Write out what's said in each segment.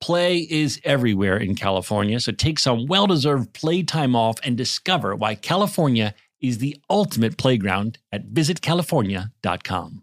Play is everywhere in California, so take some well deserved playtime off and discover why California is the ultimate playground at visitcalifornia.com.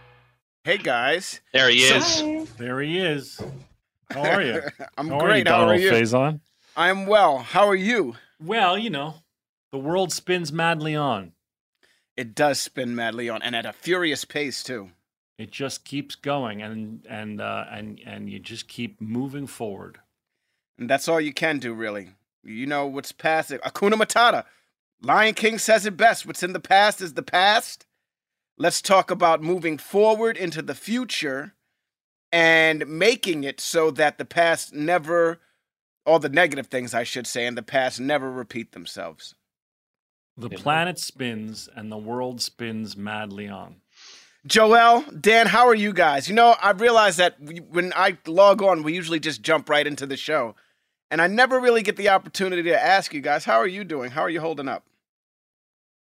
Hey guys. There he is. Hi. There he is. How are you? I'm How great. Are you, How are you? Faison? I'm well. How are you? Well, you know, the world spins madly on. It does spin madly on, and at a furious pace too. It just keeps going, and and uh, and and you just keep moving forward. And that's all you can do, really. You know what's past. Hakuna Matata. Lion King says it best. What's in the past is the past. Let's talk about moving forward into the future and making it so that the past never, all the negative things I should say, in the past never repeat themselves. The planet spins, and the world spins madly on. Joel, Dan, how are you guys? You know, I realize that when I log on, we usually just jump right into the show. And I never really get the opportunity to ask you guys, how are you doing? How are you holding up?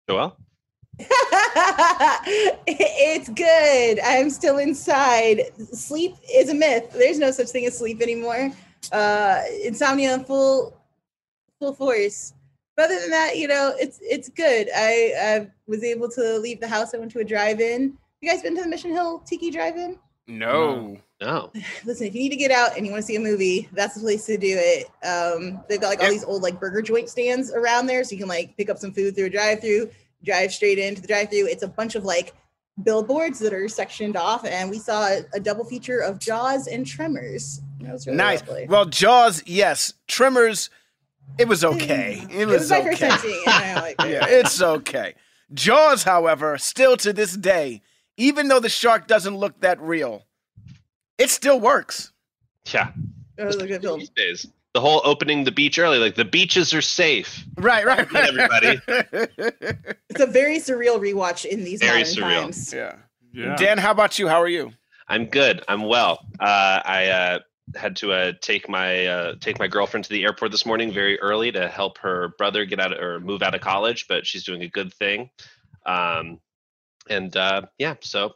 Joel? it's good. I'm still inside. Sleep is a myth. There's no such thing as sleep anymore. Uh, insomnia in full full force. But other than that, you know, it's it's good. I, I was able to leave the house. I went to a drive-in. You guys been to the Mission Hill Tiki Drive-In? No. No. Listen, if you need to get out and you want to see a movie, that's the place to do it. Um, they've got like all these old like burger joint stands around there, so you can like pick up some food through a drive-through, drive straight into the drive-through. It's a bunch of like billboards that are sectioned off, and we saw a, a double feature of Jaws and Tremors. That was really nice. lovely. Well, Jaws, yes. Tremors, it was mm. okay. It was, was my okay. first time seeing it, and I liked it. yeah, it's okay. Jaws, however, still to this day, even though the shark doesn't look that real, it still works. Yeah. It was a good film. These days. The whole opening the beach early, like the beaches are safe. Right, right, right. Everybody. It's a very surreal rewatch in these Very modern surreal. times. Yeah. Yeah. Dan, how about you? How are you? I'm good. I'm well. Uh, I uh, had to uh, take my uh, take my girlfriend to the airport this morning very early to help her brother get out of, or move out of college, but she's doing a good thing. Um, and uh, yeah, so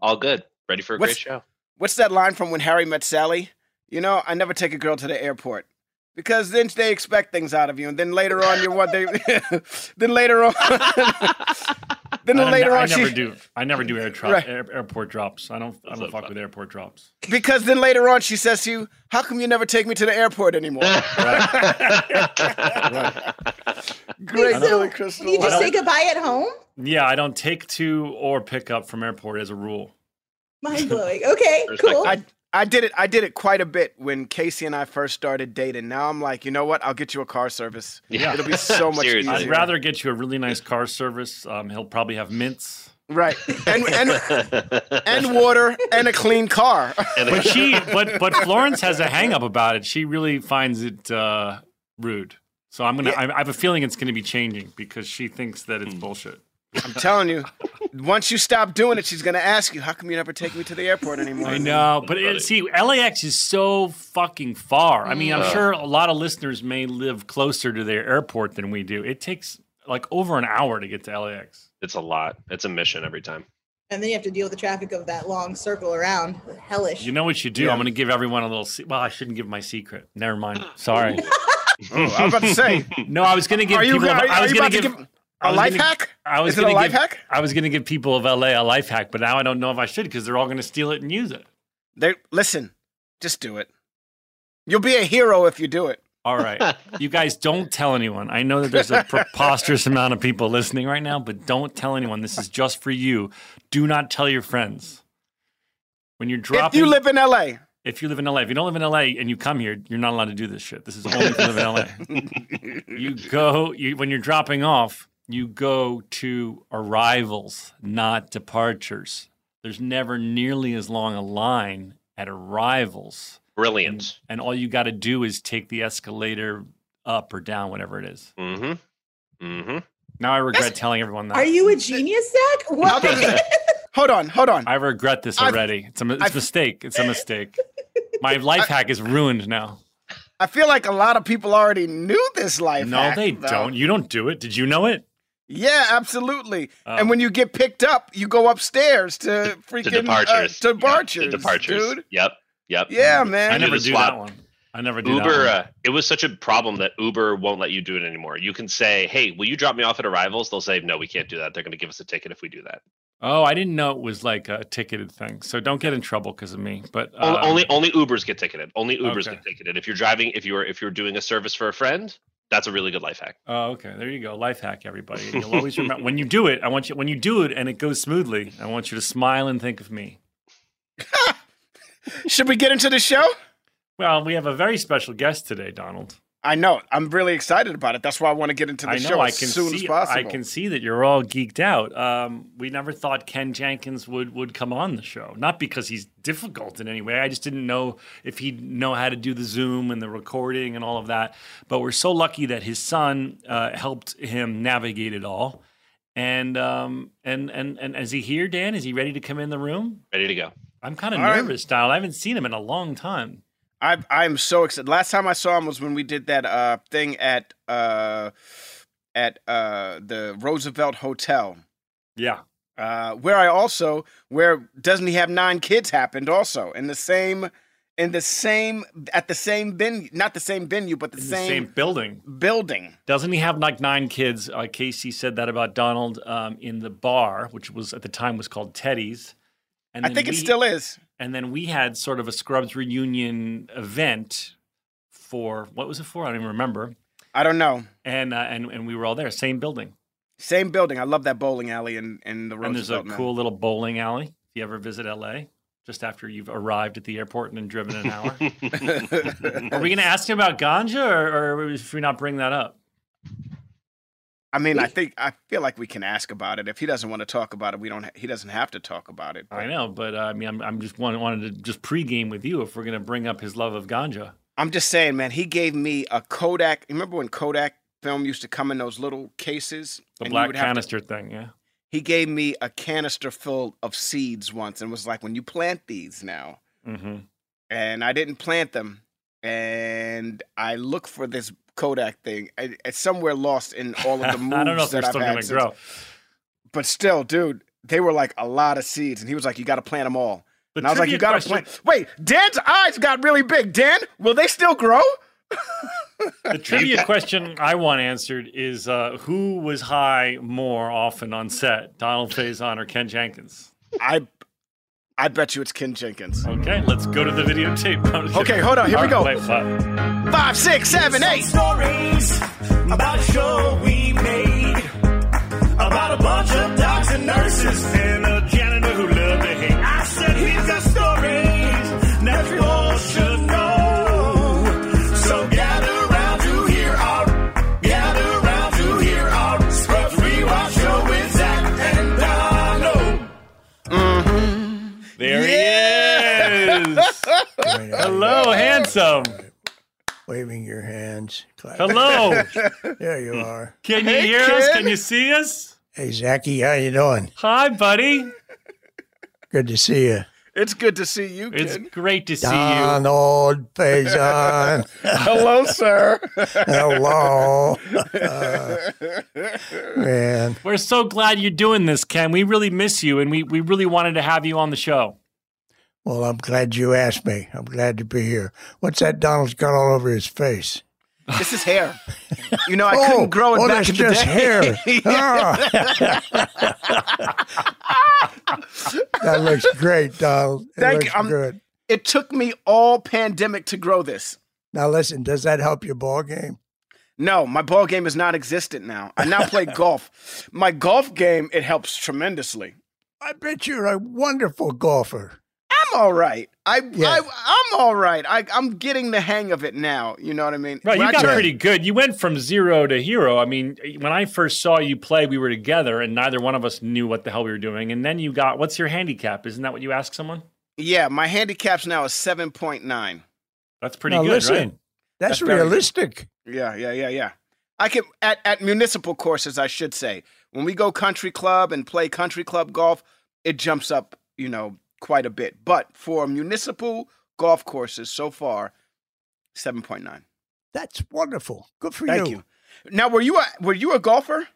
all good. Ready for a What's- great show. What's that line from When Harry Met Sally? You know, I never take a girl to the airport. Because then they expect things out of you, and then later on you're what they. then later on, then I, later I on never she. do. I never do air, tra- Right. air airport drops. I don't. I don't fuck with airport drops. Because then later on she says to you, "How come you never take me to the airport anymore?" Great, Wait, so Crystal. You just say goodbye at home? Yeah, I don't take to or pick up from airport as a rule. Mind blowing. Okay, cool. I I did it. I did it quite a bit when Casey and I first started dating. Now I'm like, you know what? I'll get you a car service. Yeah. It'll be so much easier. I'd rather get you a really nice car service. Um, he'll probably have mints. right, and and and water and a clean car. But she, but but Florence has a hang up about it. She really finds it uh, rude. So I'm gonna. I, I have a feeling it's gonna be changing because she thinks that it's bullshit. I'm telling you, once you stop doing it, she's gonna ask you, "How come you never take me to the airport anymore?" I know, but it, see, LAX is so fucking far. I mean, I'm Mm. sure a lot of listeners may live closer to their airport than we do. It takes like over an hour to get to LAX. It's a lot. It's a mission every time. And then you have to deal with the traffic of that long circle around. Hellish. You know what you do? I'm going to give everyone a little. Se- well, I shouldn't give my secret. Never mind. Sorry. Oh, I was about to say, no, I was going to give Are you- people. are you- I was going about to to give. give I a life gonna- hack? I was Is it a life give- hack? I was going to give people of LA a life hack, but now I don't know if I should because they're all going to steal it and use it. They listen. Just do it. You'll be a hero if you do it. All right. you guys don't tell anyone. I know that there's a preposterous amount of people listening right now, but don't tell anyone. This is just for you. Do not tell your friends. When you're If dropping you live in LA, if you live in LA, if you don't live in LA and you come here, you're not allowed to do this shit. This is only if you live in LA. you go you, when you're dropping off, you go to arrivals, not departures. There's never nearly as long a line at arrivals. Brilliant. And all you got to do is take the escalator up or down, whatever it is. Mm-hmm. Mm-hmm. Now I regret telling everyone that. Are you a genius, Zach? What? hold on, hold on. I regret this I've- already. it's a, it's a I've- mistake. It's a mistake. My life hack is ruined now. I feel like a lot of people already knew this life. Hack. No, hack, they though. don't. You don't do it. Did you know it? Yeah, absolutely. Oh. And when you get picked up, you go upstairs to freaking To departures. Uh, departures, Yeah, to departures. dude. Yep. Yep. Yeah, man. I never just do swap. that one. I never do Uber, that. uh, it was such a problem that Uber won't let you do it anymore. You can say, "Hey, will you drop me off at arrivals?" They'll say, "No, we can't do that. They're going to give us a ticket if we do that." Oh, I didn't know it was like a ticketed thing. So don't get in trouble because of me. But Only, um, only only Ubers get ticketed. Only Ubers Okay. get ticketed. If you're driving, if you're if you're doing a service for a friend, that's a really good life hack. Oh, okay. There you go. Life hack, everybody. You'll always remember when you do it. I want you when you do it and it goes smoothly. I want you to smile and think of me. Should we get into the show? Well, we have a very special guest today, Donald. I know. I'm really excited about it. That's why I want to get into the I know. show I as can soon see. as possible. I can see that you're all geeked out. Um, we never thought Ken Jenkins would would come on the show. Not because he's difficult in any way. I just didn't know if he'd know how to do the Zoom and the recording and all of that. But we're so lucky that his son uh, helped him navigate it all. And um, and and and is he here, Dan? Is he ready to come in the room? Ready to go. I'm kind of All right. nervous, Donald. I haven't seen him in a long time. I I'm so excited. Last time I saw him was when we did that uh thing at uh at uh the Roosevelt Hotel. Yeah. Uh where I also where doesn't he have nine kids happened also in the same in the same at the same venue not the same venue but the, In the same, same building. building. Doesn't he have like nine kids? Uh, Casey said that about Donald um, in the bar, which was at the time was called Teddy's. And I think it still is. And then we had sort of a Scrubs reunion event for what was it for? I don't even remember. I don't know. And uh, and and we were all there, same building. Same building. I love that bowling alley in in the Roosevelt. and there's a cool little bowling alley. If you ever visit LA, just after you've arrived at the airport and then driven an hour. Are we going to ask him about ganja, or, or should we not bring that up? I mean, I think I feel like we can ask about it. If he doesn't want to talk about it, we don't. Ha- he doesn't have to talk about it. I know, but uh, I mean, I'm, I'm just wanted, wanted to just pregame with you if we're going to bring up his love of ganja. I'm just saying, man. He gave me a Kodak. Remember when Kodak film used to come in those little cases? The And you black have to- canister thing, yeah. he gave me a canister full of seeds once, and was like, "When you plant these now," Mm-hmm. and I didn't plant them, and I look for this Kodak thing. I- It's somewhere lost in all of the moves I don't know if they're that still I've had to since- grow. But still, dude, they were like a lot of seeds, and he was like, "You got to plant them all." The and I was like, trivia "You got to question- plant." Wait, Dan's eyes got really big. Dan, will they still grow? The trivia question I want answered is uh, who was high more often on set, Donald Faison or Ken Jenkins? I, I bet you it's Ken Jenkins. Okay, let's go to the videotape. Okay, hold on, here we All go. right, wait, what? Five, six, seven, eight. Stories about a show we made about a bunch of docs and nurses and a Very nice. Hello, handsome. Waving your hands. Clap. Hello. there you are. Can you Hey, hear us? Can you see us? Hey, Zachy, how you doing? Hi, buddy. Good to see you. It's good to see you, It's great to see you. Donald Faison. Hello, sir. Hello. Uh, man, We're so glad you're doing this, Ken. We really miss you, and we, we really wanted to have you on the show. Well, I'm glad you asked me. I'm glad to be here. What's that Donald's got all over his face? This is hair. You know, I Oh, couldn't grow it oh, back that's in the just day. hair. That looks great, Donald. It Thank looks you. Good. It took me all pandemic to grow this. Now listen, does that help your ball game? No, my ball game is not existent now. I now play golf. My golf game, it helps tremendously. I bet you're a wonderful golfer. I'm all right. I, Yeah. I I'm all right. I, I'm getting the hang of it now. You know what I mean? Right, When you I got turn- pretty good. You went from zero to hero. I mean, when I first saw you play, we were together, and neither one of us knew what the hell we were doing. And then you got what's your handicap? Isn't that what you ask someone? Yeah, my handicap's now a seven point nine. That's pretty Now good, listen, right? That's, That's very good. realistic. Yeah, yeah, yeah, yeah. I can at, at municipal courses, I should say. When we go country club and play country club golf, it jumps up, you know, quite a bit. But for municipal golf courses so far, seven point nine. That's wonderful. Good for you. Thank you. Now, were you a were you a golfer?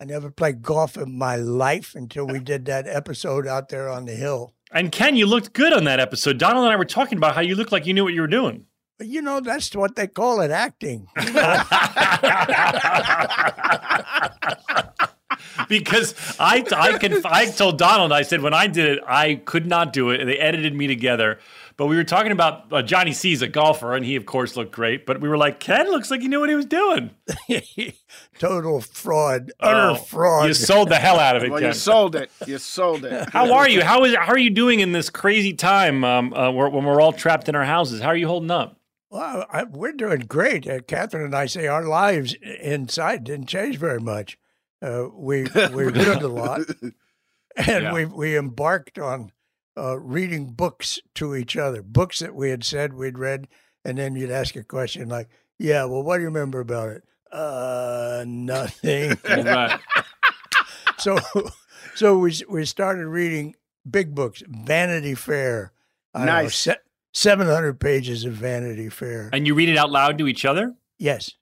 I never played golf in my life until we did that episode out there on the hill. And Ken, you looked good on that episode. Donald and I were talking about how you looked like you knew what you were doing. But you know, that's what they call it acting. because I I can I told Donald I said when I did it I could not do it and they edited me together. But we were talking about uh, Johnny C's a golfer and he of course looked great. But we were like Ken looks like he knew what he was doing. Total fraud, utter Oh, fraud. You sold the hell out of it, Well, Ken. you sold it. You sold it. How are you? How is how are you doing in this crazy time um, uh, where, when we're all trapped in our houses? How are you holding up? Well, I, we're doing great. Uh, Catherine and I say our lives inside didn't change very much. Uh, we we read a lot, and Yeah. we we embarked on uh, reading books to each other, books that we had said we'd read, and then you'd ask a question like, "Yeah, well, what do you remember about it?" Uh, nothing. So so we we started reading big books, Vanity Fair. I Nice. se- 700 pages of Vanity Fair. And you read it out loud to each other? Yes,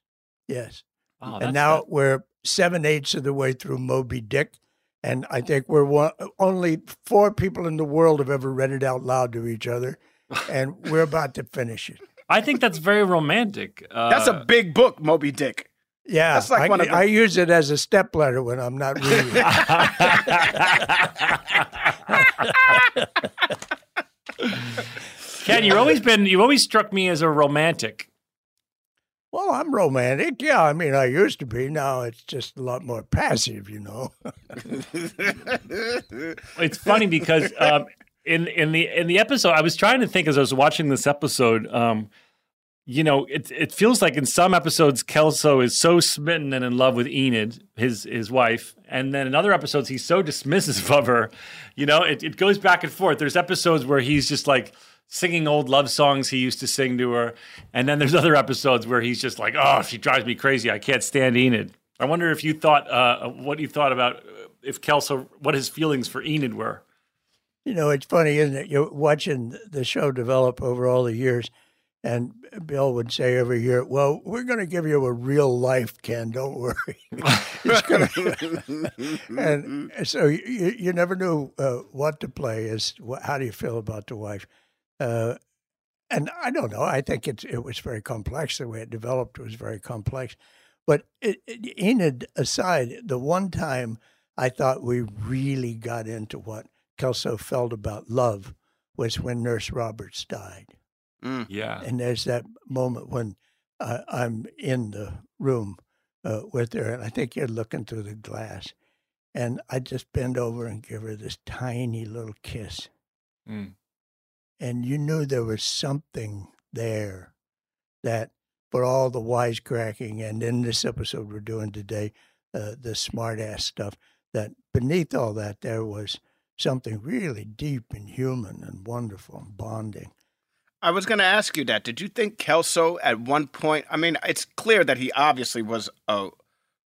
yes. Oh, and now we're seven eighths of the way through Moby Dick, and I think we're one, only four people in the world have ever read it out loud to each other, and we're about to finish it. I think that's very romantic. Uh, That's a big book, Moby Dick. Yeah, That's like I, one of the- I use it as a step ladder when I'm not reading. Ken, you've always been you've always struck me as a romantic. Well, I'm romantic. Yeah, I mean, I used to be. Now it's just a lot more passive, you know. It's funny because um, in in the in the episode, I was trying to think as I was watching this episode. Um, you know, it it feels like in some episodes Kelso is so smitten and in love with Enid, his his wife, and then in other episodes he's so dismissive of her. You know, it it goes back and forth. There's episodes where he's just like singing old love songs he used to sing to her, and then there's other episodes where he's just like, "Oh, she drives me crazy. I can't stand Enid." I wonder if you thought uh, what you thought about uh, if Kelso, what his feelings for Enid were. You know, it's funny, isn't it? You're watching the show develop over all the years, and Bill would say every year, "Well, we're going to give you a real life, Ken. Don't worry." And so you, you never knew uh, what to play. Is how do you feel about the wife? Uh, and I don't know. I think it it was very complex. The way it developed was very complex. But it, it, Enid aside, the one time I thought we really got into what Kelso felt about love was when Nurse Roberts died. Mm. Yeah. And there's that moment when uh, I'm in the room uh, with her, and I think you're looking through the glass. And I just bend over and give her this tiny little kiss. Mm. And you knew there was something there that, for all the wisecracking, and in this episode we're doing today, uh, the smart ass stuff, that beneath all that there was something really deep and human and wonderful and bonding. I was going to ask you that. Did you think Kelso at one point? I mean, it's clear that he obviously was a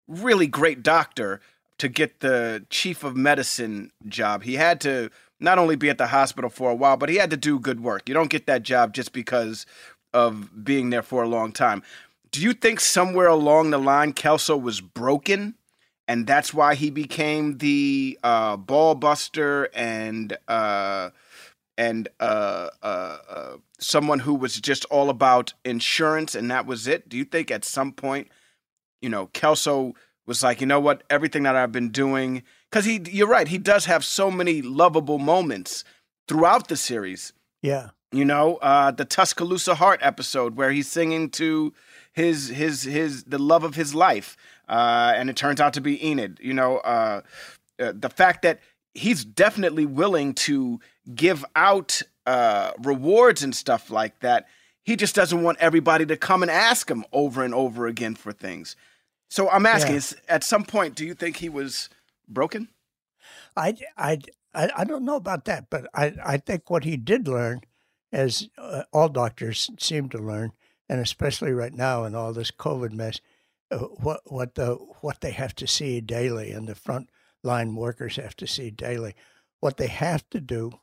really great doctor to get the chief of medicine job. He had to not only be at the hospital for a while, but he had to do good work. You don't get that job just because of being there for a long time. Do you think somewhere along the line Kelso was broken? And that's why he became the uh, ball buster and uh, and uh, uh, uh, someone who was just all about insurance and that was it? Do you think at some point, you know, Kelso was like, you know what, everything that I've been doing, because he, you're right, he does have so many lovable moments throughout the series. Yeah. You know, uh, the Tuscaloosa Heart episode where he's singing to his his his the love of his life, uh, and it turns out to be Enid. You know, uh, uh, the fact that he's definitely willing to give out uh, rewards and stuff like that. He just doesn't want everybody to come and ask him over and over again for things. So I'm asking, Yeah. is, at some point, do you think he was broken? I, I, I, I don't know about that, but I, I think what he did learn, as uh, all doctors seem to learn, and especially right now in all this COVID mess, uh, what what the what they have to see daily, and the front line workers have to see daily. What they have to do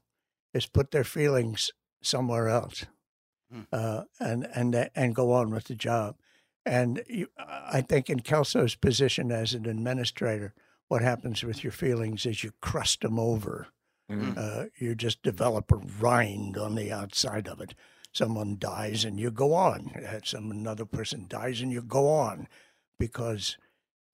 is put their feelings somewhere else, uh, and and and go on with the job. And you, I think in Kelso's position as an administrator, what happens with your feelings is you crust them over. Mhm. Uh, you just develop a rind on the outside of it. Someone dies and you go on. Uh, Some another person dies and you go on because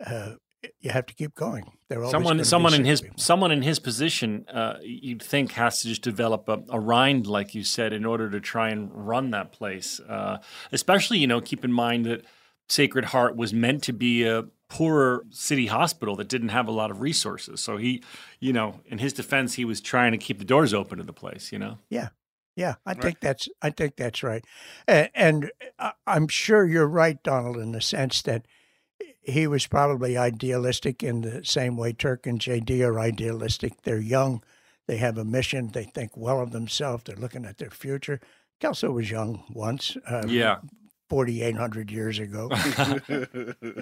uh, you have to keep going. Someone someone in his people. someone in his position uh, you'd think has to just develop a, a rind like you said in order to try and run that place uh, especially you know keep in mind that sacred heart was meant to be a poorer city hospital that didn't have a lot of resources. So he you know in his defense he was trying to keep the doors open to the place you know? Yeah, yeah, I think that's I think that's right, and, and I- I'm sure you're right, Donald, in the sense that he was probably idealistic in the same way Turk and JD are idealistic. They're young, they have a mission, they think well of themselves, they're looking at their future. Kelso was young once, uh, Yeah. 4,800 years ago.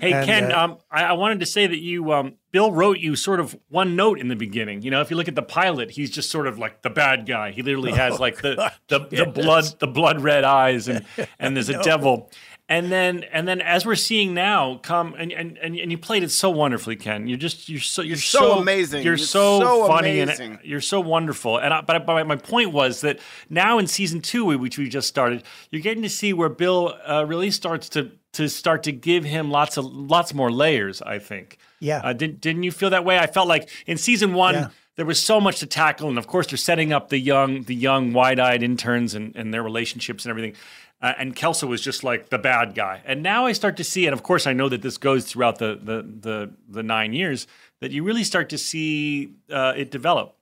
Hey And, Ken, uh, um, I, I wanted to say that you, um, Bill wrote you sort of one note in the beginning. You know, if you look at the pilot, he's just sort of like the bad guy. He literally has Oh, like the the, the yes. blood the blood red eyes and and there's a know. devil. And then and then as we're seeing now come and and, and, and you played it so wonderfully, Ken. You're just you're so you're, so amazing. You're, You're so, so funny amazing. and you're so wonderful. And I, but, but my point was that now in season two, which we just started, you're getting to see where Bill uh, really starts to to start to give him lots of lots more layers. I think. Yeah. Uh, didn't didn't you feel that way? I felt like in season one. Yeah. There was so much to tackle, and of course, they're setting up the young, the young, wide-eyed interns and, and their relationships and everything. Uh, and Kelso was just like the bad guy. And now I start to see, and of course, I know that this goes throughout the the the, the nine years that you really start to see uh, it develop.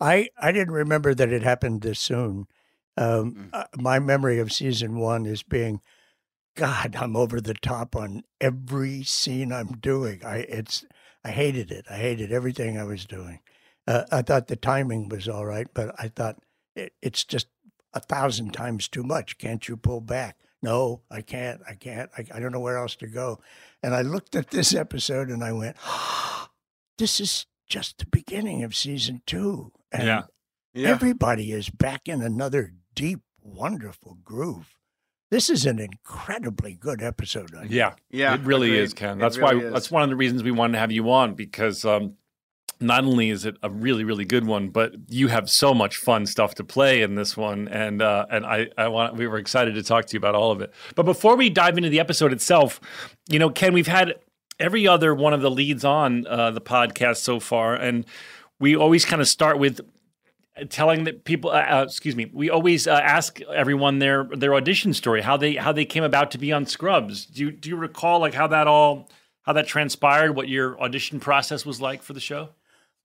I, I didn't remember that it happened this soon. Mm. Um, uh, my memory of season one is being, God, I'm over the top on every scene I'm doing. I it's I hated it. I hated everything I was doing. Uh, I thought the timing was all right, but I thought it, it's just a thousand times too much. Can't you pull back? No, I can't. I can't. I, I don't know where else to go. And I looked at this episode and I went, this is just the beginning of season two. And Yeah. Yeah. everybody is back in another deep, wonderful groove. This is an incredibly good episode. I think. Yeah, Yeah, it really agreed. is, Ken. That's really why. is. That's one of the reasons we wanted to have you on because um, not only is it a really, really good one, but you have so much fun stuff to play in this one, and uh, and I, I want we were excited to talk to you about all of it. But before we dive into the episode itself, you know, Ken, we've had every other one of the leads on uh, the podcast so far, and we always kind of start with telling that people uh, uh, excuse me we always uh, ask everyone their their audition story how they how they came about to be on scrubs. Do you do you recall like how that all how that transpired what your audition process was like for the show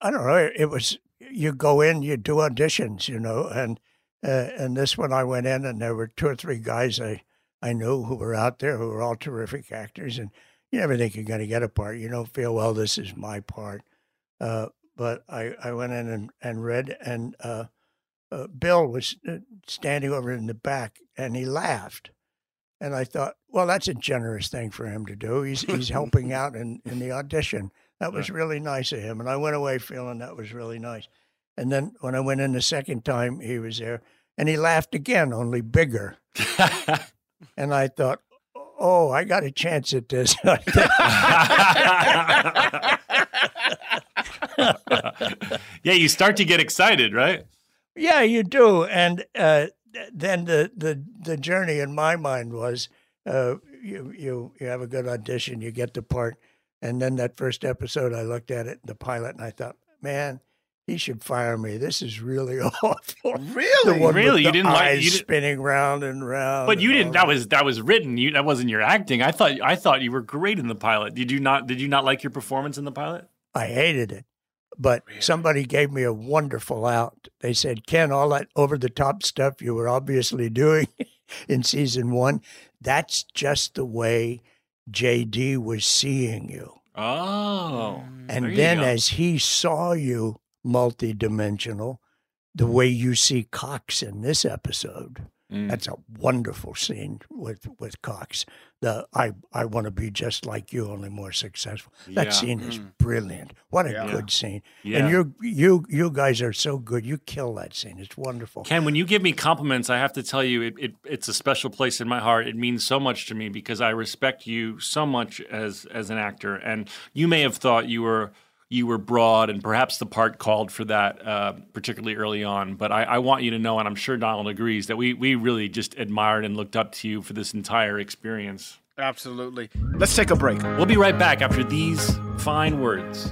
I don't know. It was you go in, you do auditions, you know, and uh, and this one I went in, and there were two or three guys I I knew who were out there who were all terrific actors, and you never think you're going to get a part. You don't feel well. This is my part. Uh, but I I went in and, and read, and uh, uh, Bill was uh, standing over in the back and he laughed. And I thought, well, that's a generous thing for him to do. He's he's helping out in, in the audition. That was really nice of him. And I went away feeling that was really nice. And then when I went in the second time, he was there and he laughed again, only bigger. and I thought, oh, I got a chance at this. yeah, you start to get excited, right? Yeah, you do. And uh, then the, the the journey in my mind was uh, you you you have a good audition, you get the part, and then that first episode, I looked at it, the pilot, and I thought, man. He should fire me. This is really awful. Really, Really? You didn't like- eyes you didn't- spinning round and round. But you didn't. all That was that was written. You that wasn't your acting. I thought I thought you were great in the pilot. Did you not? Did you not like your performance in the pilot? I hated it. But somebody gave me a wonderful out. They said, Ken, all that over the top stuff you were obviously doing in season one, that's just the way JD was seeing you. Oh, mm. And then as he saw you multidimensional, the way you see Cox in this episode, Mm. that's a wonderful scene with with Cox. The I I want to be just like you, only more successful. That Yeah. scene is Mm. brilliant. What a Yeah. good scene. Yeah. And you you you guys are so good. You kill that scene. It's wonderful. Ken, when you give me compliments, I have to tell you it, it it's a special place in my heart. It means so much to me because I respect you so much as as an actor. And you may have thought you were you were broad, and perhaps the part called for that, uh, particularly early on. But I, I want you to know, and I'm sure Donald agrees, that we we really just admired and looked up to you for this entire experience. Absolutely. Let's take a break. We'll be right back after these fine words.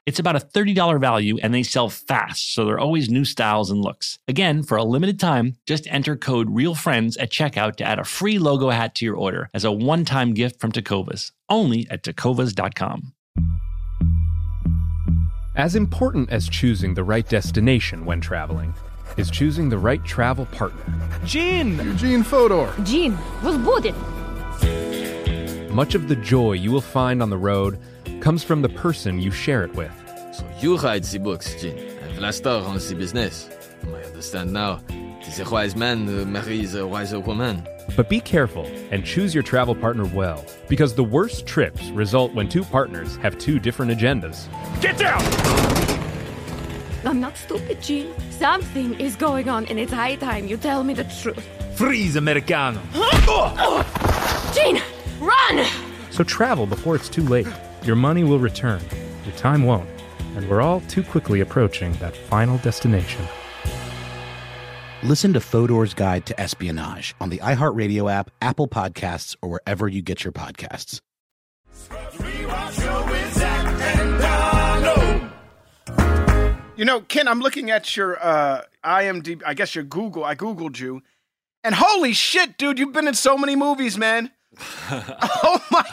It's about a $30 value and they sell fast, so there are always new styles and looks. Again, for a limited time, just enter code REALFRIENDS at checkout to add a free logo hat to your order as a one time gift from Tecovas, only at tecovas.com. As important as choosing the right destination when traveling is choosing the right travel partner. Gene! Eugene Fodor! Gene, was booted! Much of the joy you will find on the road comes from the person you share it with. So you write the books, Gene, and Vlastar runs the business. I understand now. Tis a wise man uh, marries a wiser woman. But be careful and choose your travel partner well, because the worst trips result when two partners have two different agendas. Get down! I'm not stupid, Gene. Something is going on, and it's high time you tell me the truth. Freeze, Americano. Gene, run! So travel before it's too late. Your money will return, your time won't, and we're all too quickly approaching that final destination. Listen to Fodor's Guide to Espionage on the iHeartRadio app, Apple Podcasts, or wherever you get your podcasts. You know, Ken, I'm looking at your uh, IMDb, I guess your Google. I Googled you. And holy shit, dude, you've been in so many movies, man. oh my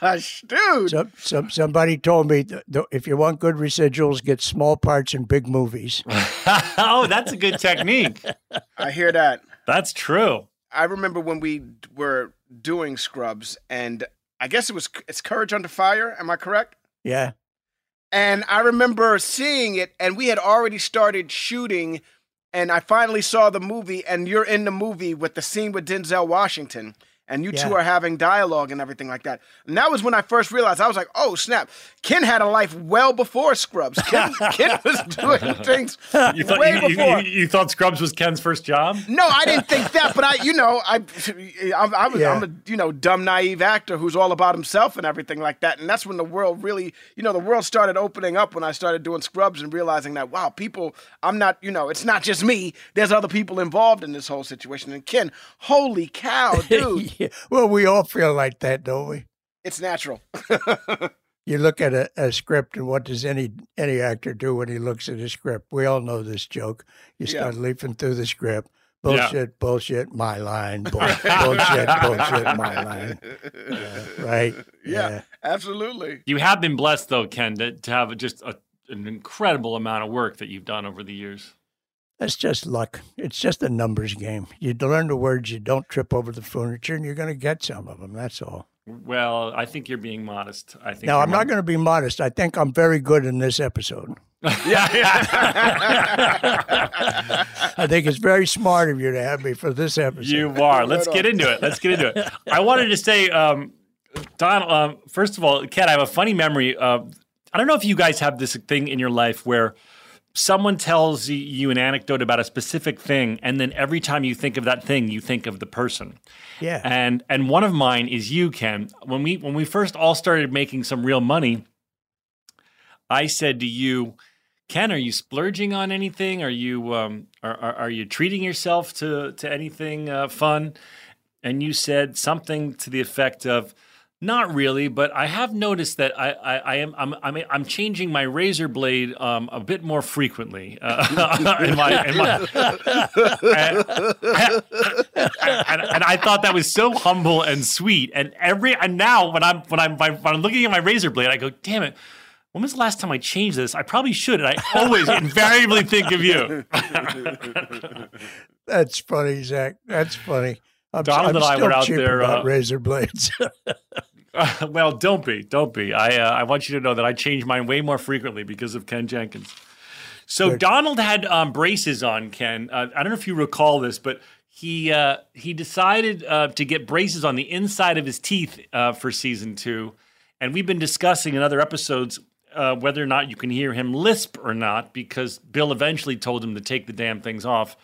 gosh, dude. Some, some, somebody told me th- th- if you want good residuals, get small parts in big movies. oh, that's a good technique. I hear that. That's true. I remember when we d- were doing Scrubs, and I guess it was it's Courage Under Fire. Am I correct? Yeah. And I remember seeing it, and we had already started shooting, and I finally saw the movie, and you're in the movie with the scene with Denzel Washington. And you two are having dialogue and everything like that. And that was when I first realized I was like, oh, snap. Ken had a life well before Scrubs. Ken, Ken was doing things You thought, way you, you- before. you- you thought Scrubs was Ken's first job? No, I didn't think that, but I, you know, I, I'm, I'm, Yeah. I'm a, you know, dumb, naive actor who's all about himself and everything like that. And that's when the world really, you know, the world started opening up when I started doing Scrubs and realizing that, wow, people, I'm not, you know, it's not just me. There's other people involved in this whole situation. And Ken, holy cow, dude, Yeah. Well, we all feel like that, don't we? it's natural. You look at a, a script, and what does any any actor do when he looks at a script? We all know this joke. You Yeah. start leafing through the script. Yeah. Bullshit, bullshit, my line. Bull- bullshit, bullshit, my line. Yeah, right? yeah, absolutely. You have been blessed, though, Ken, to, to have just a, an incredible amount of work that you've done over the years. That's just luck. It's just a numbers game. You learn the words, you don't trip over the furniture, and you're going to get some of them. That's all. Well, I think you're being modest. I think you're I'm not going to be modest. I think I'm very good in this episode. Yeah, yeah. I think it's very smart of you to have me for this episode. You are. Let's get into it. Let's get into it. I wanted to say, um, Donald. Um, first of all, Ken, I have a funny memory. Of, I don't know if you guys have this thing in your life where someone tells you an anecdote about a specific thing, and then every time you think of that thing, you think of the person. Yeah. And and one of mine is you, Ken. When we when we first all started making some real money, I said to you, Ken, are you splurging on anything? Are you um, are, are are you treating yourself to to anything uh, fun? And you said something to the effect of, "Not really, but I have noticed that I I, I am I'm, I'm I'm changing my razor blade um, a bit more frequently." Uh, and, and I thought that was so humble and sweet. And every and now when I'm when I'm when I'm looking at my razor blade, I go, "Damn it." When was the last time I changed this? I probably should. And I always invariably think of you. That's funny, Zach. That's funny. I'm, Donald I'm and I were out there, about uh, razor blades. well, don't be, don't be. I uh, I want you to know that I change mine way more frequently because of Ken Jenkins. So Good. Donald had um, braces on. Ken, uh, I don't know if you recall this, but he uh, he decided uh, to get braces on the inside of his teeth uh, for season two, and we've been discussing in other episodes. Uh, whether or not you can hear him lisp or not, because Bill eventually told him to take the damn things off.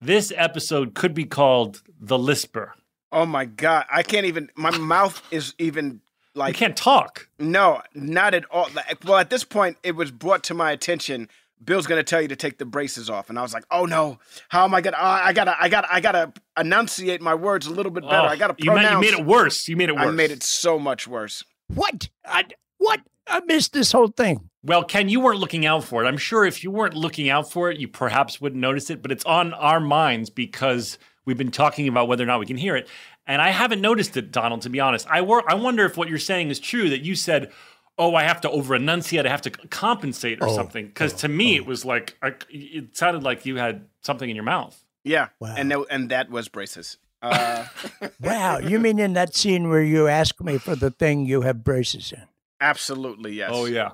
This episode could be called The Lisper. Oh my god, I can't even. My mouth is even like You can't talk. No, not at all. Like, Well, at this point, it was brought to my attention. Bill's gonna tell you to take the braces off, and I was like, "Oh no, how am I gonna? Uh, I gotta, I gotta, I gotta enunciate my words a little bit better. Oh, I gotta you made, pronounce." you made it worse. You made it worse. I made it so much worse. what? I, what? I missed this whole thing. Well, Ken, you weren't looking out for it. I'm sure if you weren't looking out for it, you perhaps wouldn't notice it, but it's on our minds because we've been talking about whether or not we can hear it. And I haven't noticed it, Donald, to be honest. I, wor- I wonder if what you're saying is true that you said, oh, I have to over enunciate, I have to compensate or Oh, something. Because to me, it was like, I, it sounded like you had something in your mouth. Yeah, and that, and that was braces. Uh, Wow, you mean in that scene where you ask me for the thing you have braces in? absolutely yes. Oh, yeah.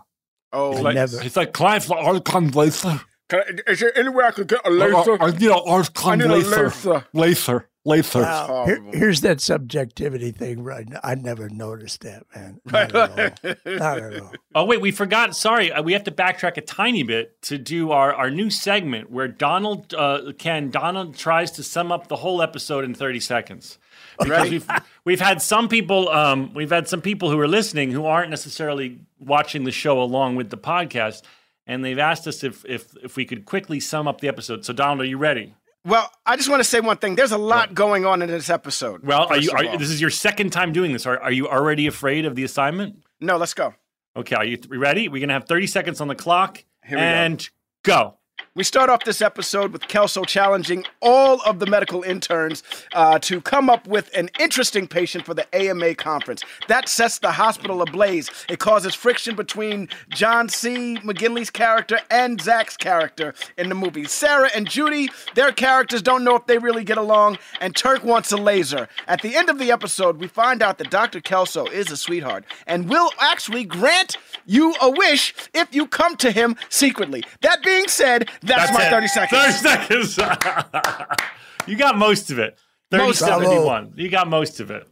Oh, It's like, never. it's like Clive Archon laser. Can I- is there any way I could get a laser? I need an Archon I need a laser. laser. Laser. Laser. Wow, here- here's that subjectivity thing right now. I never noticed that, man. Not at all. Not at all. Oh wait, we forgot. Sorry, uh, we have to backtrack a tiny bit to do our, our new segment where Donald uh, Ken Donald tries to sum up the whole episode in thirty seconds. Because we've we've had some people um, we've had some people who are listening who aren't necessarily watching the show along with the podcast, and they've asked us if if if we could quickly sum up the episode. So Donald, are you ready? Well, I just want to say one thing. There's a lot going on in this episode. Well, are you? Are, this is your second time doing this. Are, are you already afraid of the assignment? No, let's go. Okay, are you th- ready? We're gonna have thirty seconds on the clock, Here we go. and go. We start off this episode with Kelso challenging all of the medical interns uh, to come up with an interesting patient for the AMA conference. That sets the hospital ablaze. It causes friction between John C. McGinley's character and Zach's character in the movie. Sarah and Judy, their characters don't know if they really get along, and Turk wants a laser. At the end of the episode, we find out that Dr. Kelso is a sweetheart and will actually grant you a wish if you come to him secretly. That being said, that's, my it. 30 seconds. 30 seconds. you got most of it. Most of it. 3071. You got most of it.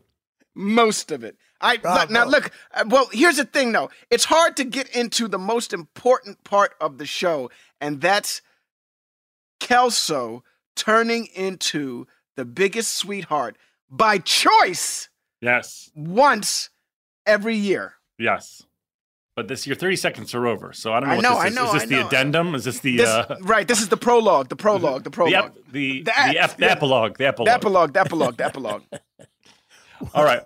most of it. I look, now look. uh, Well, here's the thing, though. It's hard to get into the most important part of the show, and that's Kelso turning into the biggest sweetheart by choice Yes. once every year. Yes. But this your 30 seconds are over. So I don't know I what know, this I is. know, is this I the know. addendum? Is this the This, uh right. This is the prologue. The prologue. The the, prologue. ep- the, the, The- ep- the epilogue? The epilogue. The epilogue. The epilogue. The epilogue. All right.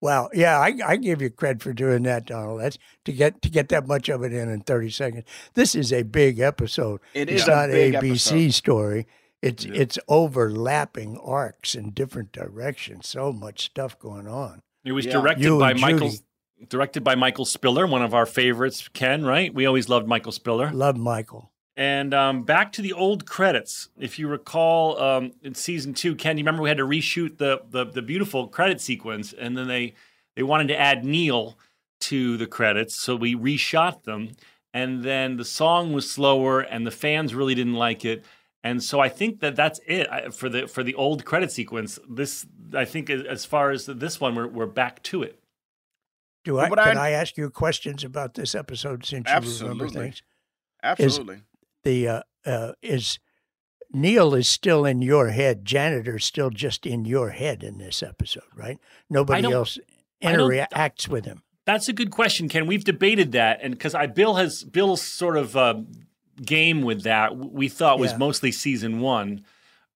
Wow, yeah, I, I give you credit for doing that, Donald. That's to get to get that much of it in in thirty seconds. This is a big episode. It it's is a not big ABC episode. story. It's it's overlapping arcs in different directions. So much stuff going on. It was Yeah. directed You by and Michael Judy. Directed by Michael Spiller, one of our favorites, Ken, right? We always loved Michael Spiller. Love Michael. And um, back to the old credits. If you recall, um, in season two, Ken, you remember we had to reshoot the, the the beautiful credit sequence, and then they they wanted to add Neil to the credits, so we reshot them. And then the song was slower, and the fans really didn't like it. And so I think that that's it I- for the for the old credit sequence. This I think as- as far as this one, we're we're back to it. Do I But I- can I ask you questions about this episode since you remember things? Absolutely. The uh, uh, is Neil is still in your head. Janitor's still just in your head in this episode, right? Nobody else interacts with him. That's a good question, Ken. We've debated that, and because I Bill has Bill's sort of uh, game with that, we thought was Yeah. mostly season one.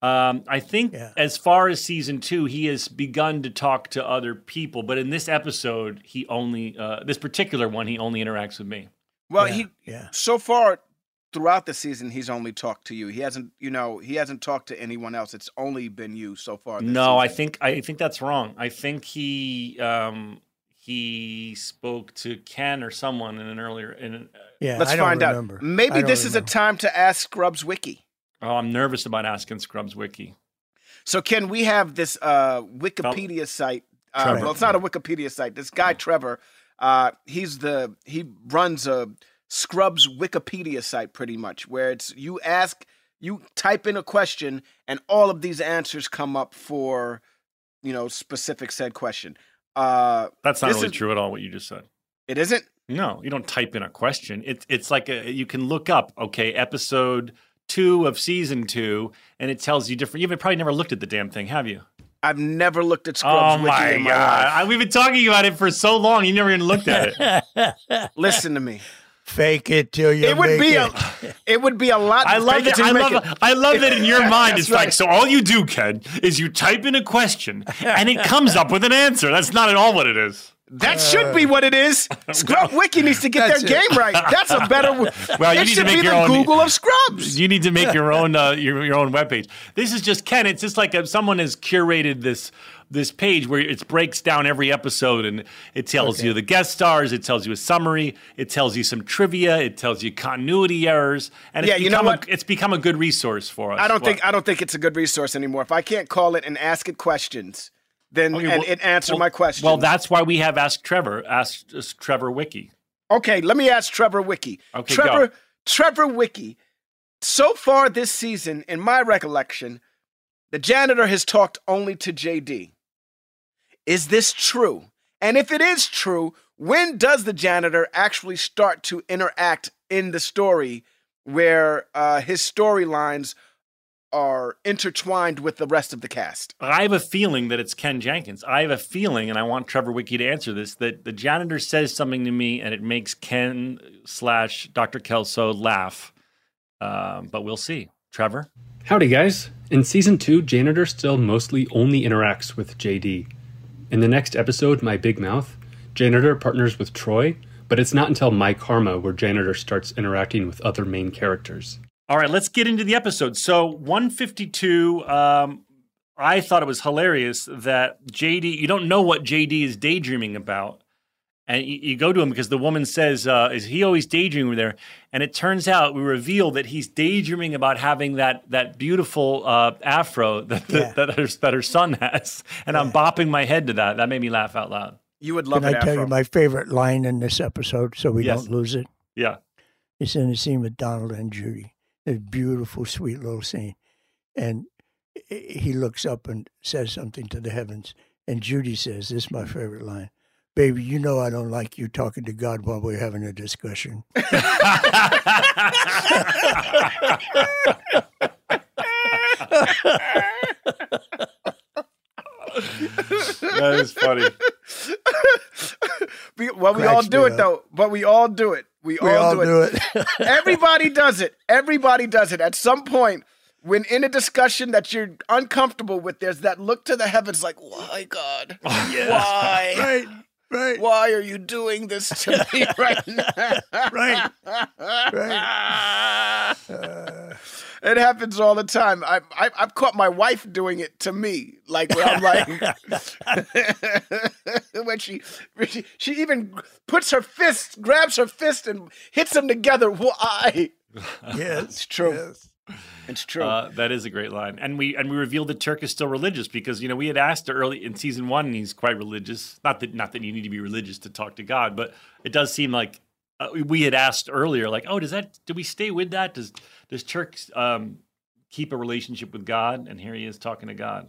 Um, I think Yeah. as far as season two, he has begun to talk to other people, but in this episode, he only uh, this particular one, he only interacts with me. Well, Yeah, he yeah. so far throughout the season, he's only talked to you. He hasn't, you know, he hasn't talked to anyone else. It's only been you so far. This No, I think I think that's wrong. I think he um, he spoke to Ken or someone in an earlier. In an, Yeah, Let's I don't find remember. out. Maybe I don't this is a time to ask Scrubs Wiki. Oh, I'm nervous about asking Scrubs Wiki. So, Ken, we have this uh, Wikipedia site. Uh, well, it's not a Wikipedia site. This guy Trevor, uh, he's the he runs a Scrubs Wikipedia site pretty much, where it's you ask, you type in a question, and all of these answers come up for you know specific said question. Uh, That's not really is- true at all. What you just said. It isn't. No, you don't type in a question. It's it's like a, you can look up, okay, episode two of season two, and it tells you different. You've probably never looked at the damn thing, have you? I've never looked at Scrubs oh Wiki my in my god! life. I- we've been talking about it for so long. You never even looked at it. Listen to me. Fake it till you It would be it. a, it would be a lot. I love it that. I love. it. I love that in your mind. That's It's like so. All you do, Ken, is you type in a question, and it comes up with an answer. That's not at all what it is. That should be what it is. Scrub Wiki needs to get their it. game right. That's a better. Well, you it need should to make be your the own Google of Scrubs. You need to make your own uh, your your own webpage. This is just Ken. It's just like if someone has curated this this page where it breaks down every episode and it tells Okay. you the guest stars, it tells you a summary, it tells you some trivia, it tells you continuity errors, and it's Yeah, you know become a- what? it's become a good resource for us. I don't What? think I don't think it's a good resource anymore. If I can't call it and ask it questions, then Okay, and well- it well- my question. Well, that's why we have asked Trevor. Ask Ask Trevor Wiki. Okay, let me ask Trevor Wiki. Okay, Trevor, go. Trevor Wiki. So far this season, in my recollection, the janitor has talked only to JD. Is this true? And if it is true, when does the janitor actually start to interact in the story where uh, his storylines are intertwined with the rest of the cast? I have a feeling that it's Ken Jenkins. I have a feeling, and I want Trevor Wiki to answer this, that the janitor says something to me and it makes Ken slash Dr. Kelso laugh. Um, but we'll see. Trevor? Howdy, guys. In season two, Janitor still mostly only interacts with JD. In the next episode, My Big Mouth, Janitor partners with Troy, but it's not until My Karma where Janitor starts interacting with other main characters. All right, let's get into the episode. So 152, um, I thought it was hilarious that JD, you don't know what JD is daydreaming about. And you, you go to him because the woman says, uh, "Is he always daydreaming there?" And it turns out we reveal that he's daydreaming about having that that beautiful uh, afro that Yeah. that, her, that her son has. And I'm bopping my head to that. That made me laugh out loud. You would love Can I tell you my favorite line in this episode so we Yes. don't lose it? Yeah. It's in the scene with Donald and Judy. A beautiful, sweet little scene. And he looks up and says something to the heavens. And Judy says, This is my favorite line. Baby, you know I don't like you talking to God while we're having a discussion. that is funny. We, well, we all do it up. though. But we all do it. We, We all, all do, do it. it. Everybody does it. Everybody does it. At some point, when in a discussion that you're uncomfortable with, there's that look to the heavens like, why, God? Why? Right. Right. Why are you doing this to me right now? Right. Right. Uh, it happens all the time. I, I I've caught my wife doing it to me. Like where I'm like when she, she she even puts her fist, grabs her fist and hits them together. Why? Yes. It's true. It's true. Uh, that is a great line, and we and we revealed that Turk is still religious because you know we had asked early in season one, and he's quite religious. Not that not that you need to be religious to talk to God, but it does seem like uh, we had asked earlier, like, oh, does that do we stay with that? Does does Turk um, keep a relationship with God? And here he is talking to God.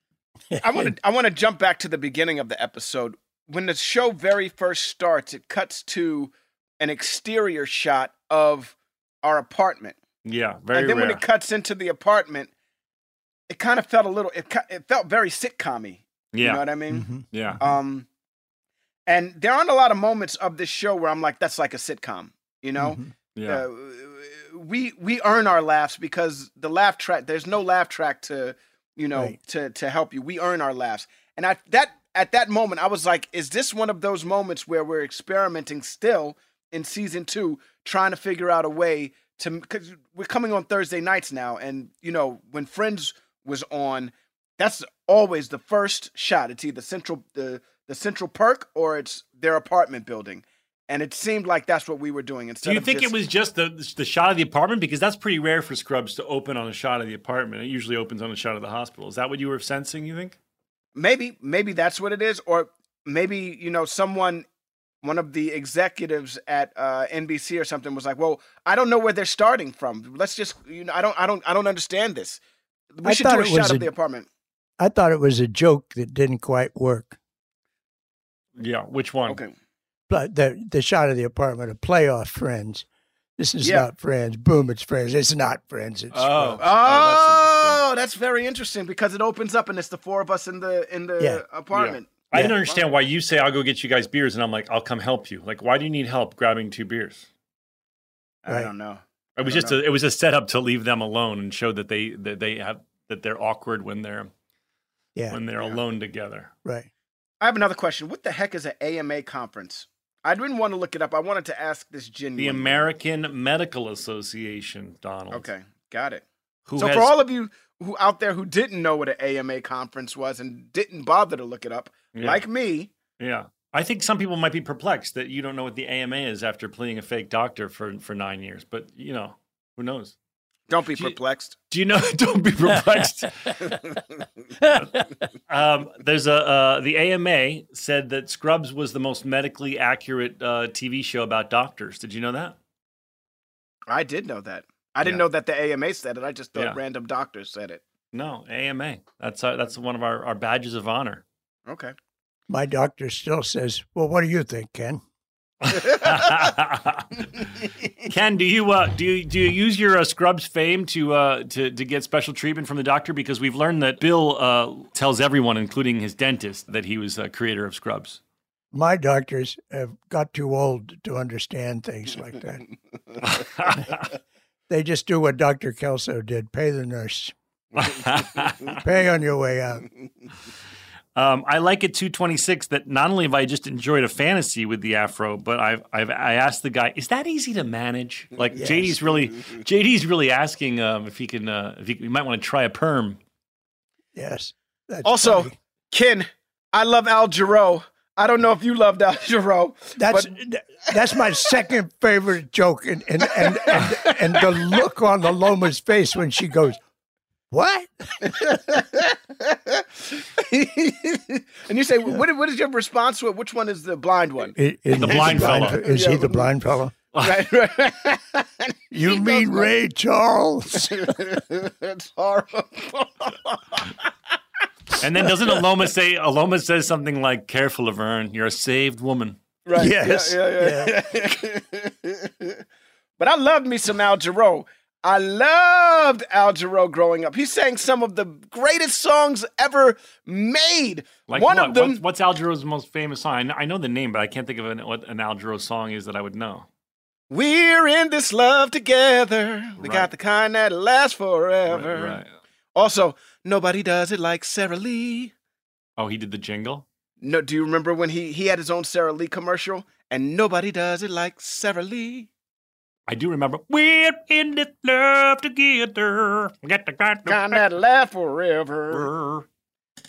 I want to I want to jump back to the beginning of the episode. When the show very first starts, it cuts to an exterior shot of our apartment. Yeah, very and then rare. when it cuts into the apartment, it kind of felt a little. It it felt very sitcom-y. You Yeah. know what I mean? yeah, Um, and there aren't a lot of moments of this show where I'm like, that's like a sitcom. You know? yeah. Uh, we we earn our laughs because the laugh track. There's no laugh track to you know Right. to to help you. We earn our laughs, and I that at that moment I was like, is this one of those moments where we're experimenting still in season two, trying to figure out a way to because we're coming on Thursday nights now, and you know when Friends was on, that's always the first shot. It's either central the the central perk or it's their apartment building. And it seemed like that's what we were doing. Instead Do you think just, it was just the the shot of the apartment? Because that's pretty rare for Scrubs to open on a shot of the apartment. It usually opens on a shot of the hospital. Is that what you were sensing? You think? maybe maybe that's what it is or maybe you know someone one of the executives at uh, NBC or something was like well I don't know where they're starting from let's just you know I don't I don't I don't understand this we I should thought do a it shot was of a- the apartment I thought it was a joke that didn't quite work. Yeah. Which one? okay But the the shot of the apartment, a playoff friends. This is Yeah. not friends. Boom, it's friends. It's not friends. It's Oh. Scrubs. oh, that's, very interesting because it opens up and it's the four of us in the in the Yeah. apartment I didn't understand why you say I'll go get you guys beers, and I'm like, I'll come help you. Like, why do you need help grabbing two beers? I Right. don't know It was I don't just a, it was a setup to leave them alone and show that they that they have that they're awkward when they're Yeah, when they're alone together. right. I have another question. What the heck is an AMA conference? I didn't want to look it up. I wanted to ask this genuine The. American Medical Association, Donald. Okay, got it. Who so has- for all of you who out there who didn't know what an AMA conference was and didn't bother to look it up, Yeah. like me, Yeah. I think some people might be perplexed that you don't know what the AMA is after playing a fake doctor for, for nine years. But, you know, who knows? don't be perplexed. Do you know? Don't be perplexed. um, there's a uh, the AMA said that Scrubs was the most medically accurate uh, TV show about doctors. Did you know that? I did know that. I didn't Yeah. know that the AMA said it. I just thought Yeah. random doctors said it. No, AMA. That's uh, that's one of our, our badges of honor. Okay. My doctor still says, "Well, what do you think, Ken?" Ken, do you uh, do you do you use your uh, Scrubs fame to uh, to to get special treatment from the doctor? Because we've learned that Bill uh, tells everyone, including his dentist, that he was a creator of Scrubs. My doctors have got too old to understand things like that. they just do what Dr. Kelso did pay the nurse. pay on your way out. Um, I like at 226 that not only have I just enjoyed a fantasy with the afro, but I've I've I asked the guy, is that easy to manage? Like Yes. JD's really JD's really asking um, if he can uh, if he, he might want to try a perm. Yes. That's also, funny. Ken, I love Al Jarreau. I don't know if you loved Al Jarreau. That's but that's my second favorite joke, and and and and, and the look on the Loma's face when she goes, "What?" and you say, what, what is your response to it? Which one is the blind one? I- is The he blind blind fellow. Is he the blind fellow? right, right. You mean Ray Charles? it's horrible. And then doesn't Aloma say Aloma says something like, "Careful, Laverne, you're a saved woman." Right. Yes. Yeah, yeah, yeah. but I loved me some Al Jarreau. I loved Al Jarreau growing up. He sang some of the greatest songs ever made. Like One what? of them, What's, what's Al Jarreau's most famous song? I know, I know the name, but I can't think of an, what an Al Jarreau song is that I would know. We're in this love together. We Right. got the kind that lasts forever. Right, right. Also, nobody does it like Sara Lee. Oh, he did the jingle. No, do you remember when he he had his own Sara Lee commercial? And nobody does it like Sara Lee. I do remember. We're in this love together. Get the kind Kind that laugh forever.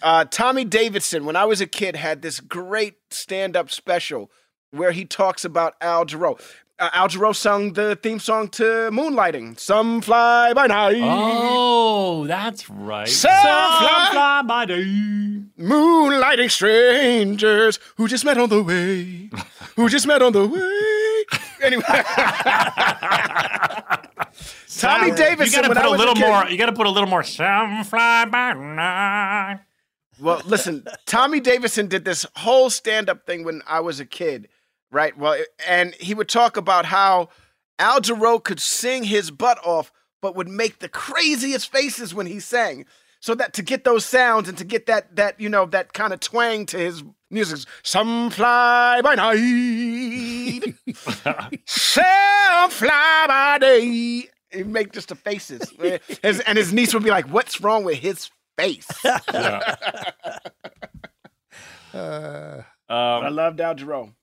Uh, Tommy Davidson, when I was a kid, had this great stand-up special where he talks about Al Jarreau. Uh, Al Jarreau sung the theme song to Moonlighting. Some fly by night. Oh, that's right. Some fly- fly by day. Moonlighting strangers who just met on the way. who just met on the way. Anyway. Tommy Davidson. You gotta put a little kid- more. You gotta put a little more. Some fly by night. Well, listen, Tommy Davidson did this whole stand up thing when I was a kid, right? Well, and he would talk about how Al Jarreau could sing his butt off, but would make the craziest faces when he sang. So that to get those sounds and to get that that you know that kind of twang to his music, some fly by night, some fly by day. He'd make just the faces, his, and his niece would be like, "What's wrong with his face?" Uh, I loved Al Jarreau.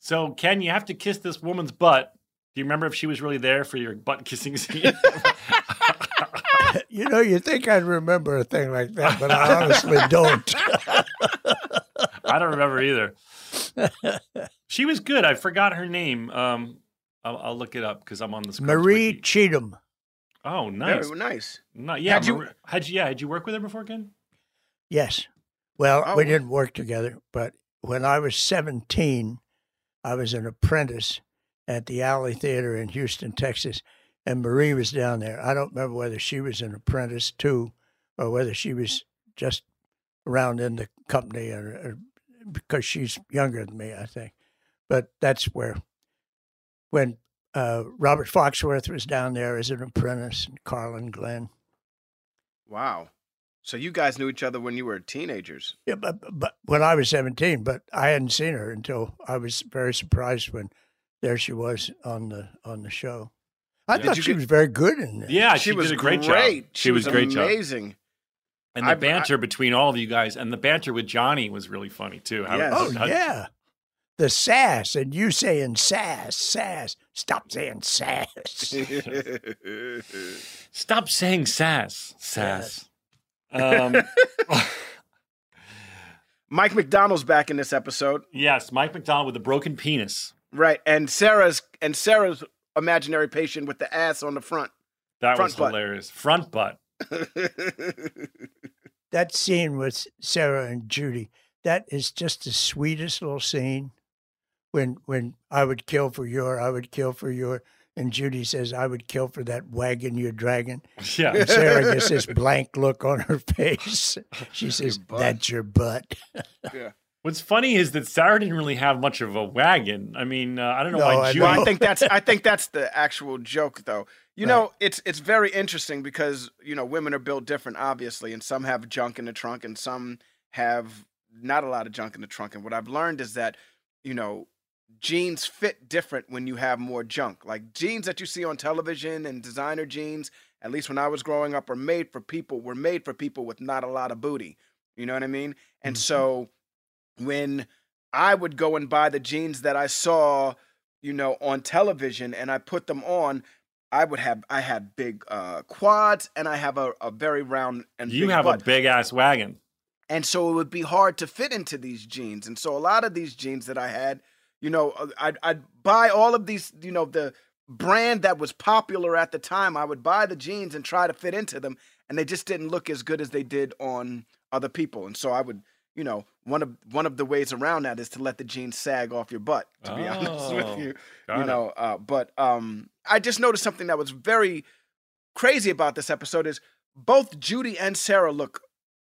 So, Ken, you have to kiss this woman's butt. Do you remember if she was really there for your butt kissing scene? you know, you think I'd remember a thing like that, but I honestly don't. I don't remember either. She was good. I forgot her name. Um, I'll, I'll look it up because I'm on the Scrubs Marie wiki. Cheatham. Oh, nice. Very nice. No, yeah, Had you- had you? Yeah, had you worked with her before, Ken? Yes. Well, Oh. we didn't work together, but when I was 17, I was an apprentice at the Alley Theater in Houston, Texas, and Marie was down there. I don't remember whether she was an apprentice too, or whether she was just around in the company, or, or because she's younger than me, I think. But that's where, when uh, Robert Foxworth was down there as an apprentice, and Carlin Glynn. Wow. So you guys knew each other when you were teenagers. Yeah, but, but when I was 17, but I hadn't seen her until I was very surprised when there she was on the on the show. I Did thought she get- was very good in it. Yeah, she, she, was did a great great. job. She, was, a great job. Amazing. And the I- banter between all of you guys, and the banter with Johnny was really funny too. How- Yes. Oh how- yeah, the sass, and you saying sass, sass. Stop saying sass. Stop saying sass, sass. Um, Mike McDonald's back in this episode. yes, Mike McDonald with a broken penis. Right, and Sarah's and Sarah's imaginary patient with the ass on the front. That Front was butt. hilarious. Front butt. that scene with Sarah and Judy, that is just the sweetest little scene. When when I would kill for your, I would kill for your, and Judy says, I would kill for that wagon you're dragging. Yeah. And Sarah gets this blank look on her face. She says, That's your butt. yeah. What's funny is that Sarah didn't really have much of a wagon. I mean, uh, I don't know No, why I Judy. Well, I think that's I think that's the actual joke, though. You know, it's it's very interesting because you know women are built different, obviously, and some have junk in the trunk, and some have not a lot of junk in the trunk. And what I've learned is that you know jeans fit different when you have more junk. Like jeans that you see on television and designer jeans, at least when I was growing up, are made for people were made for people with not a lot of booty. You know what I mean? And mm-hmm. so when I would go and buy the jeans that I saw, you know, on television and I put them on, I would have I had big uh quads and I have a, a very round and you have butt. a big ass wagon. And so it would be hard to fit into these jeans. And so a lot of these jeans that I had, you know, uh, I'd, I'd buy all of these, you know, the brand that was popular at the time. I would buy the jeans and try to fit into them. And they just didn't look as good as they did on other people. And so I would, you know, one of one of the ways around that is to let the jeans sag off your butt, to be honest Oh, with you. You it. know, uh, but um, I just noticed something that was very crazy about this episode is both Judy and Sarah look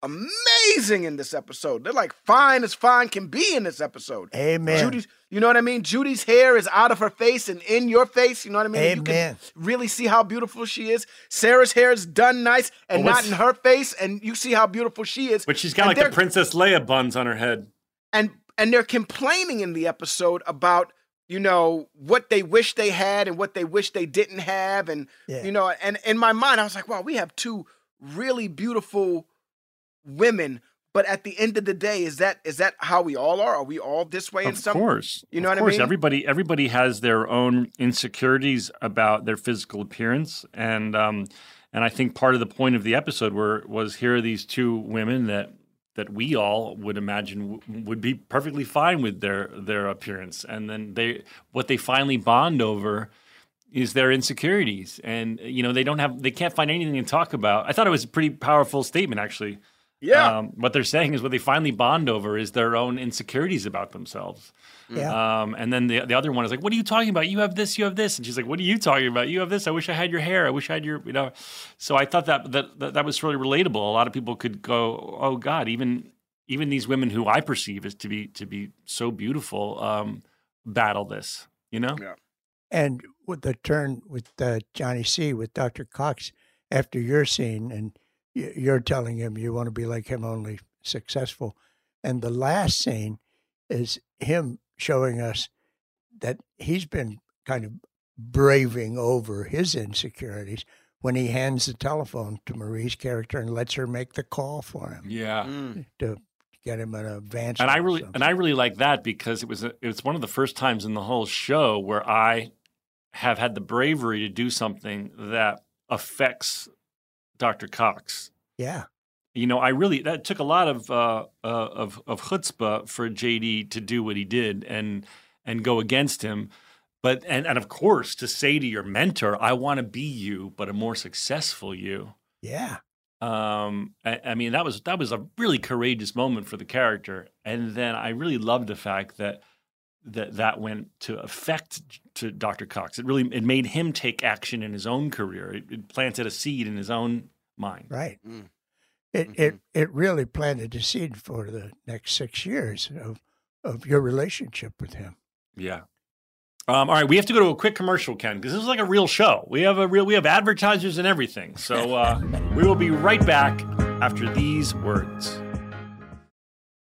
amazing in this episode. They're like fine as fine can be in this episode. Amen. Judy's, you know what I mean? Judy's hair is out of her face and in your face. You know what I mean? And You Amen. can really see how beautiful she is. Sarah's hair is done nice and Well, not in her face, and you see how beautiful she is. But she's got And like the Princess Leia buns on her head. and and they're complaining in the episode about you know what they wish they had and what they wish they didn't have and Yeah. you know and in my mind i was like wow we have two really beautiful women but at the end of the day is that is that how we all are are we all this way in Of some course, you know of what course. i mean Everybody, everybody has their own insecurities about their physical appearance, and um, and I think part of the point of the episode were was here are these two women that that we all would imagine w- would be perfectly fine with their their appearance, and then they what they finally bond over is their insecurities, and you know they don't have they can't find anything to talk about. I thought it was a pretty powerful statement, actually. Yeah. Um, what they're saying is what they finally bond over is their own insecurities about themselves. Yeah. Um, and then the the other one is like, "What are you talking about? You have this, you have this," and she's like, "What are you talking about? You have this. I wish I had your hair. I wish I had your, you know." So I thought that that that, that was really relatable. A lot of people could go, "Oh God, even even these women who I perceive as to be to be so beautiful, um, battle this." You know? Yeah. And with the turn with uh, Johnny C with Dr. Cox after your scene, and y- you're telling him you want to be like him, only successful. And the last scene is him showing us that he's been kind of braving over his insecurities when he hands the telephone to Marie's character and lets her make the call for him Yeah. Mm. to get him an advance. and I really and I really like that because it was a, it was one of the first times in the whole show where I have had the bravery to do something that affects Dr. Cox. yeah. You know, I really that took a lot of uh, uh, of of chutzpah for JD to do what he did and and go against him. But and and of course to say to your mentor, I want to be you, but a more successful you. Yeah. Um, I, I mean, that was that was a really courageous moment for the character, and then I really loved the fact that that that went to affect to Dr. Cox. It really it made him take action in his own career. It, it planted a seed in his own mind. Right. Mm. It it it really planted a seed for the next six years of of your relationship with him. Yeah. Um, all right, we have to go to a quick commercial, Ken, because this is like a real show. We have a real, we have advertisers and everything. So uh, we will be right back after these words.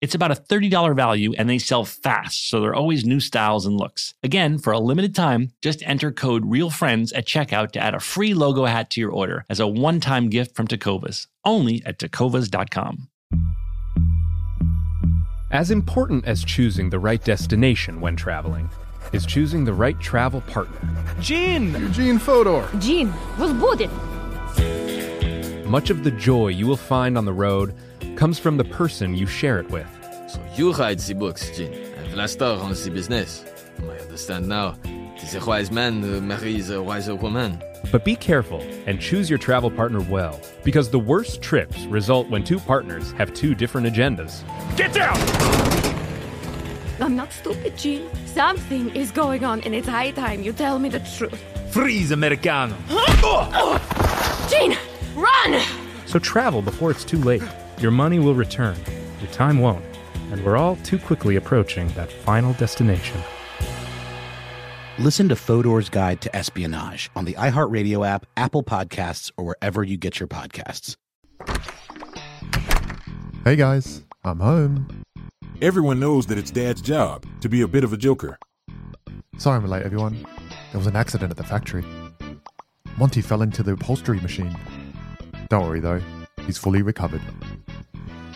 It's about a $30 value and they sell fast, so there are always new styles and looks. Again, for a limited time, just enter code REALFRIENDS at checkout to add a free logo hat to your order as a one time gift from Tecovas, only at tecovas.com. As important as choosing the right destination when traveling is choosing the right travel partner. Gene! Eugene Fodor. Gene, was booted. Much of the joy you will find on the road comes from the person you share it with. So you write the books, Gene, and Vlasta runs the business. I understand now. Tis a wise man uh, marries a wiser woman. But be careful and choose your travel partner well, because the worst trips result when two partners have two different agendas. Get down! I'm not stupid, Gene. Something is going on, and it's high time you tell me the truth. Freeze, Americano. Gene, run! So travel before it's too late. Your money will return, your time won't, and we're all too quickly approaching that final destination. Listen to Fodor's Guide to Espionage on the iHeartRadio app, Apple Podcasts, or wherever you get your podcasts. Hey guys, I'm home. Everyone knows that it's Dad's job to be a bit of a joker. Sorry I'm late, everyone. There was an accident at the factory. Monty fell into the upholstery machine. Don't worry though, he's fully recovered.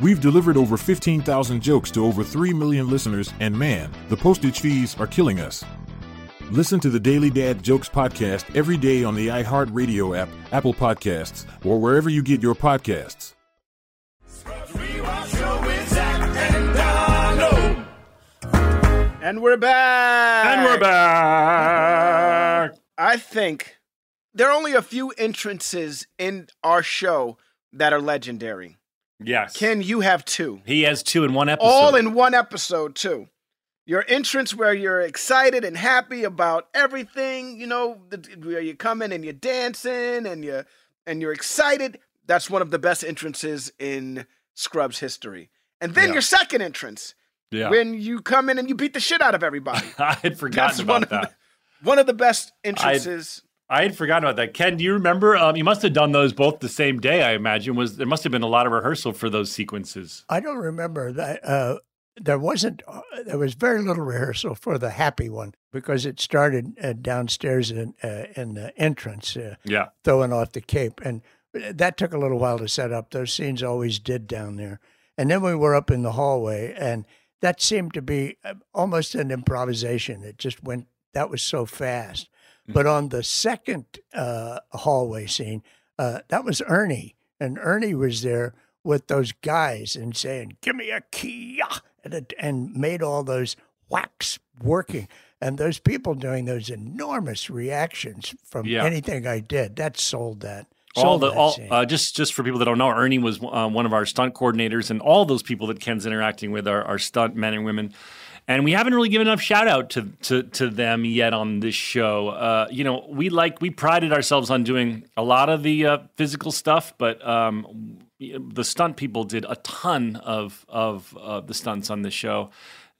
We've delivered over 15,000 jokes to over 3 million listeners, and man, the postage fees are killing us. Listen to the Daily Dad Jokes podcast every day on the iHeartRadio app, Apple Podcasts, or wherever you get your podcasts. And we're back. And we're back. I think there are only a few entrances in our show that are legendary. Yes. Ken, you have two. He has two in one episode. All in one episode, too. Your entrance where you're excited and happy about everything, you know, the, where you come in and you're dancing and you and you're excited. That's one of the best entrances in Scrubs history. And then Yeah. your second entrance, Yeah. when you come in and you beat the shit out of everybody. I had forgotten That's about one of that. the, one of the best entrances. I had forgotten about that. Ken, do you remember? Um, you must have done those both the same day. I imagine was there must have been a lot of rehearsal for those sequences. I don't remember that. Uh, there wasn't. Uh, there was very little rehearsal for the happy one because it started uh, downstairs in uh, in the entrance. Uh, Yeah. throwing off the cape, and that took a little while to set up. Those scenes always did down there. And then we were up in the hallway, and that seemed to be uh, almost an improvisation. It just went, that was so fast. But on the second uh, hallway scene, uh, that was Ernie. And Ernie was there with those guys and saying, Give me a key. ah," And, it, and made all those whacks working. And those people doing those enormous reactions from Yeah. anything I did, that sold that. all the that all uh, just just for people that don't know, Ernie was uh, one of our stunt coordinators, and all those people that Ken's interacting with are, are stunt men and women. And we haven't really given enough shout out to, to to them yet on this show. Uh, you know, we like we prided ourselves on doing a lot of the uh, physical stuff, but um, the stunt people did a ton of of uh, the stunts on this show,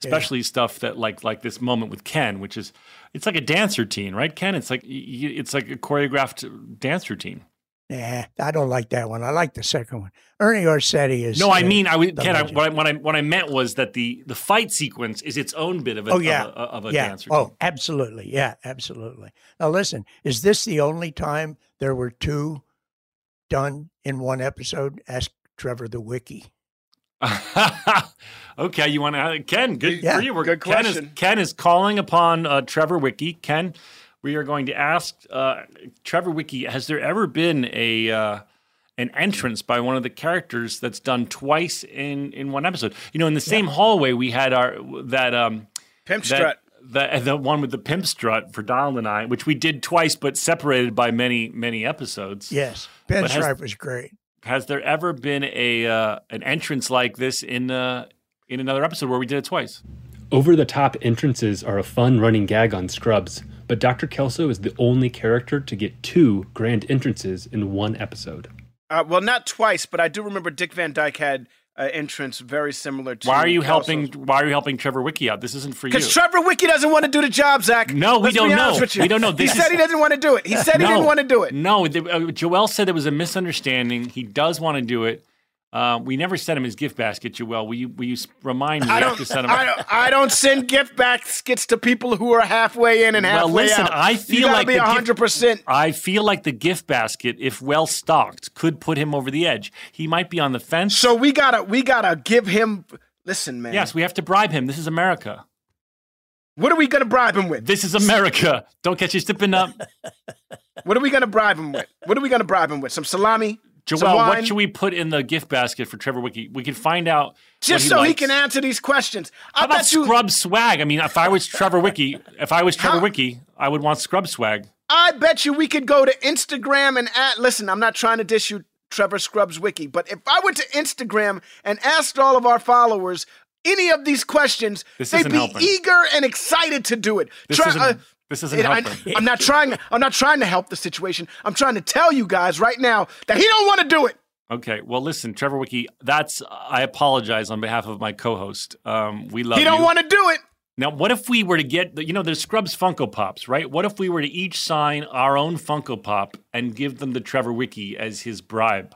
especially stuff that like like this moment with Ken, which is it's like a dance routine, right, Ken? It's like it's like a choreographed dance routine. Nah, I don't like that one. I like the second one. Ernie Orsetti is. No, I uh, mean, I was, Ken, I, what, I, what I what I meant was that the the fight sequence is its own bit of a, oh yeah, of a, of a yeah. dance routine. Oh, absolutely. Yeah, absolutely. Now listen, is this the only time there were two done in one episode? Ask Trevor the Wiki. okay, you want to Ken? Good Yeah, for you. We're, good Ken is question. Ken is calling upon uh, Trevor Wiki. Ken, we are going to ask uh, Trevor Wiki: Has there ever been a uh, an entrance by one of the characters that's done twice in in one episode? You know, in the same hallway we had our that um Pimp that- strut. The, the one with the pimp strut for Donald and I, which we did twice, but separated by many, many episodes. Yes, But has- Pinstripe was great. Has there ever been a uh, an entrance like this in uh, in another episode where we did it twice? Over the top entrances are a fun running gag on Scrubs, but Dr. Kelso is the only character to get two grand entrances in one episode. Uh, well, not twice, but I do remember Dick Van Dyke had an entrance very similar to. Why are you Kelso's. helping? Why are you helping Trevor Wiki out? This isn't for you. Because Trevor Wiki doesn't want to do the job, Zach. No, we Let's don't be know. honest with you. We don't know. This he said he doesn't want to do it. He said he No. didn't want to do it. No, the, uh, Joel said there was a misunderstanding. He does want to do it. Uh, we never sent him his gift basket, Joel. Will you, will you remind me I don't, send him? I, don't, I don't send gift baskets to people who are halfway in and halfway well, listen, out. I feel like be the gift- hundred percent. I feel like the gift basket, if well stocked, could put him over the edge. He might be on the fence. So we gotta we gotta give him. Listen, man. Yes, we have to bribe him. This is America. What are we gonna bribe him with? This is America. Don't catch you slipping up. What are we gonna bribe him with? What are we gonna bribe him with? Some salami? Joel, some wine? what should we put in the gift basket for Trevor Wiki? We can find out. Just so he can answer these questions. I How about you. scrub swag? I mean, if I was Trevor Wiki, if I was Trevor How- Wiki, I would want scrub swag. I bet you we could go to Instagram and at, listen. I'm not trying to dish you, Trevor Scrubs Wiki, but if I went to Instagram and asked all of our followers any of these questions, This they'd be helping. eager and excited to do it. This Try- isn't- uh, this isn't and I- helping. I'm not trying. I'm not trying to help the situation. I'm trying to tell you guys right now that he don't want to do it. Okay, well, listen, Trevor Wiki. That's I apologize on behalf of my co-host. Um, we love he don't want to do it. Now, what if we were to get, you know, there's Scrubs Funko Pops, right? What if we were to each sign our own Funko Pop and give them to Trevor Wiki as his bribe?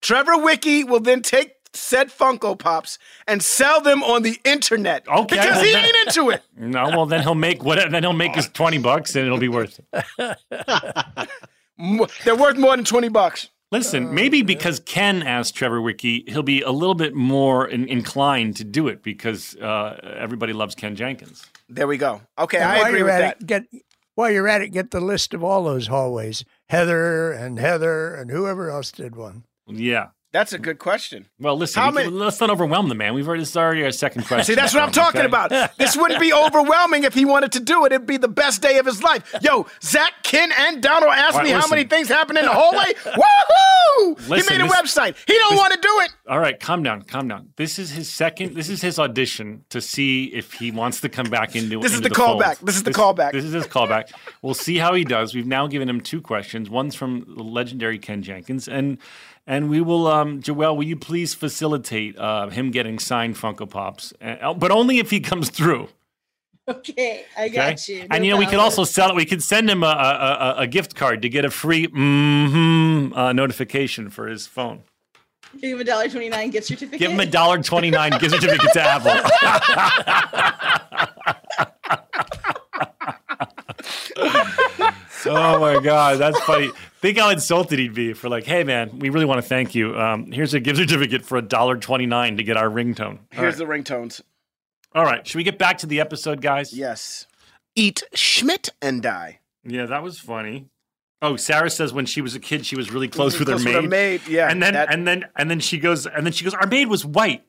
Trevor Wiki will then take said Funko Pops and sell them on the internet. Okay, because well, he then- ain't into it. No, well, then he'll make what? Then he'll make his twenty bucks, and it'll be worth it. They're worth more than twenty bucks. Listen, maybe because Ken asked Trevor Wiki, he'll be a little bit more in, inclined to do it because uh, everybody loves Ken Jenkins. There we go. Okay, And I agree with that. It, get while you're at it, get the list of all those hallways. Heather and Heather and whoever else did one. Yeah. That's a good question. Well, listen, we many- let's not overwhelm the man. We've already this is already our second question. See, that's what I'm talking okay? about. This wouldn't be overwhelming if he wanted to do it. It'd be the best day of his life. Yo, Zach, Ken, and Donald asked right, me how many things happen in the hallway. Woohoo! Listen, he made a this- website. He don't want to do it. All right, calm down, calm down. This is his second. This is his audition to see if he wants to come back into. It. This is into the fold. callback. This is the callback. This is his callback. We'll see how he does. We've now given him two questions. One's from the legendary Ken Jenkins, and and we will. Um, Joel, will you please facilitate uh, him getting signed Funko Pops, Uh, but only if he comes through. Okay, I Okay? got you. and No you know, we could also sell it. We could send him a, a, a, a gift card to get a free mm-hmm, uh, notification for his phone. give him a dollar twenty nine gift certificate. Give him a dollar twenty nine gift certificate to Apple. oh my god, that's funny. Think how insulted he'd be for like, hey man, we really want to thank you. Um, here's a gift certificate for a dollar twenty nine to get our ringtone. Here's right. the ringtones. All right, should we get back to the episode, guys? Yes. Eat Schmidt and die. Yeah, that was funny. Oh, Sarah says when she was a kid, she was really close with her Close maid. with her maid, yeah, and then that- and then and then she goes and then she goes, our maid was white.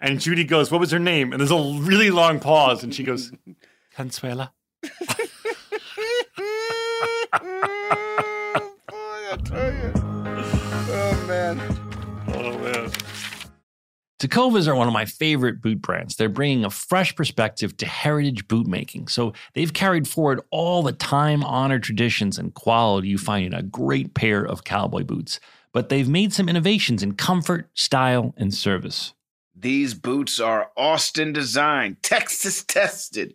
And Judy goes, what was her name? And there's a really long pause, and she goes, Consuela. Oh man. Oh man. Tecovas are one of my favorite boot brands. They're bringing a fresh perspective to heritage boot making. So they've carried forward all the time honored traditions and quality you find in a great pair of cowboy boots. But they've made some innovations in comfort, style, and service. These boots are Austin designed, Texas tested,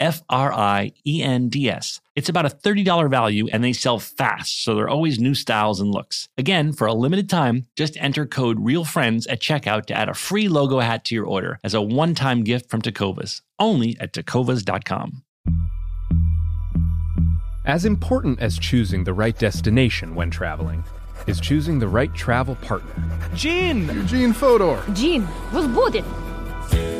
F R I E N D S. It's about a $30 value and they sell fast, so there are always new styles and looks. Again, for a limited time, just enter code REALFRIENDS at checkout to add a free logo hat to your order as a one time gift from Tecovas, only at tecovas.com. As important as choosing the right destination when traveling is choosing the right travel partner. Gene! Eugene Fodor! Gene, was we'll booted!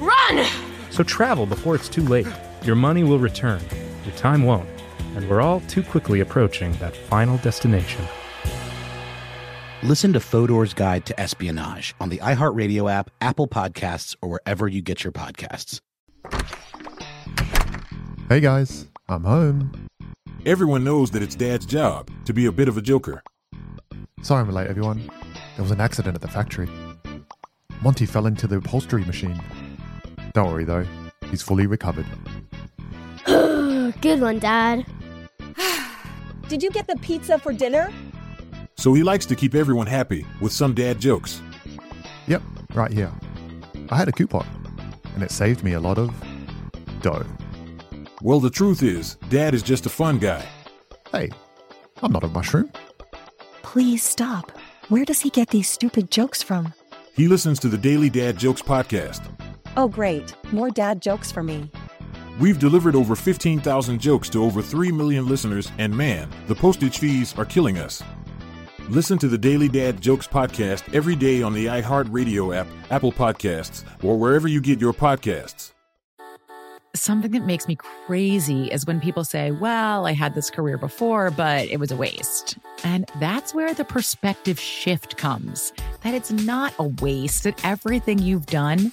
run! So travel before it's too late. Your money will return, your time won't, and we're all too quickly approaching that final destination. Listen to Fodor's Guide to Espionage on the iHeartRadio app, Apple Podcasts, or wherever you get your podcasts. Hey guys, I'm home. Everyone knows that it's Dad's job to be a bit of a joker. Sorry I'm late, everyone. There was an accident at the factory. Monty fell into the upholstery machine. Don't worry though, he's fully recovered. Good one, Dad. Did you get the pizza for dinner? So he likes to keep everyone happy with some dad jokes. Yep, right here. I had a coupon, and it saved me a lot of dough. Well, the truth is, Dad is just a fun guy. Hey, I'm not a mushroom. Please stop. Where does he get these stupid jokes from? He listens to the Daily Dad Jokes podcast. Oh, great. More dad jokes for me. We've delivered over 15,000 jokes to over 3 million listeners, and man, the postage fees are killing us. Listen to the Daily Dad Jokes podcast every day on the iHeartRadio app, Apple Podcasts, or wherever you get your podcasts. Something that makes me crazy is when people say, Well, I had this career before, but it was a waste. And that's where the perspective shift comes that it's not a waste, that everything you've done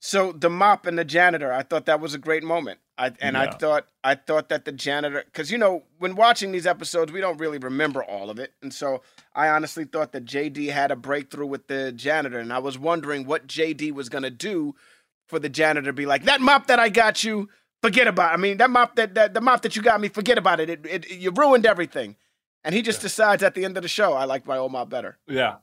so the mop and the janitor, I thought that was a great moment. I and I thought I thought that the janitor, because you know, when watching these episodes, we don't really remember all of it, and so I honestly thought that JD had a breakthrough with the janitor, and I was wondering what JD was gonna do for the janitor to be like that mop that I got you. Forget about. It. I mean, that mop that, that the mop that you got me. Forget about it. It, it. You ruined everything. And he just decides at the end of the show, I like my old mop better. Yeah.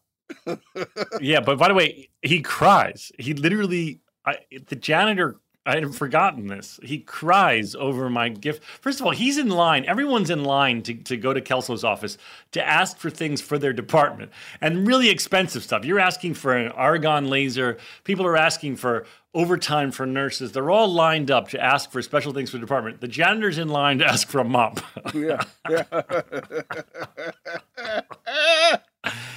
yeah, but by the way, he cries. He literally, I, the janitor, I had forgotten this. He cries over my gift. First of all, he's in line. Everyone's in line to, to go to Kelso's office to ask for things for their department and really expensive stuff. You're asking for an argon laser. People are asking for overtime for nurses. They're all lined up to ask for special things for the department. The janitor's in line to ask for a mop. yeah. yeah.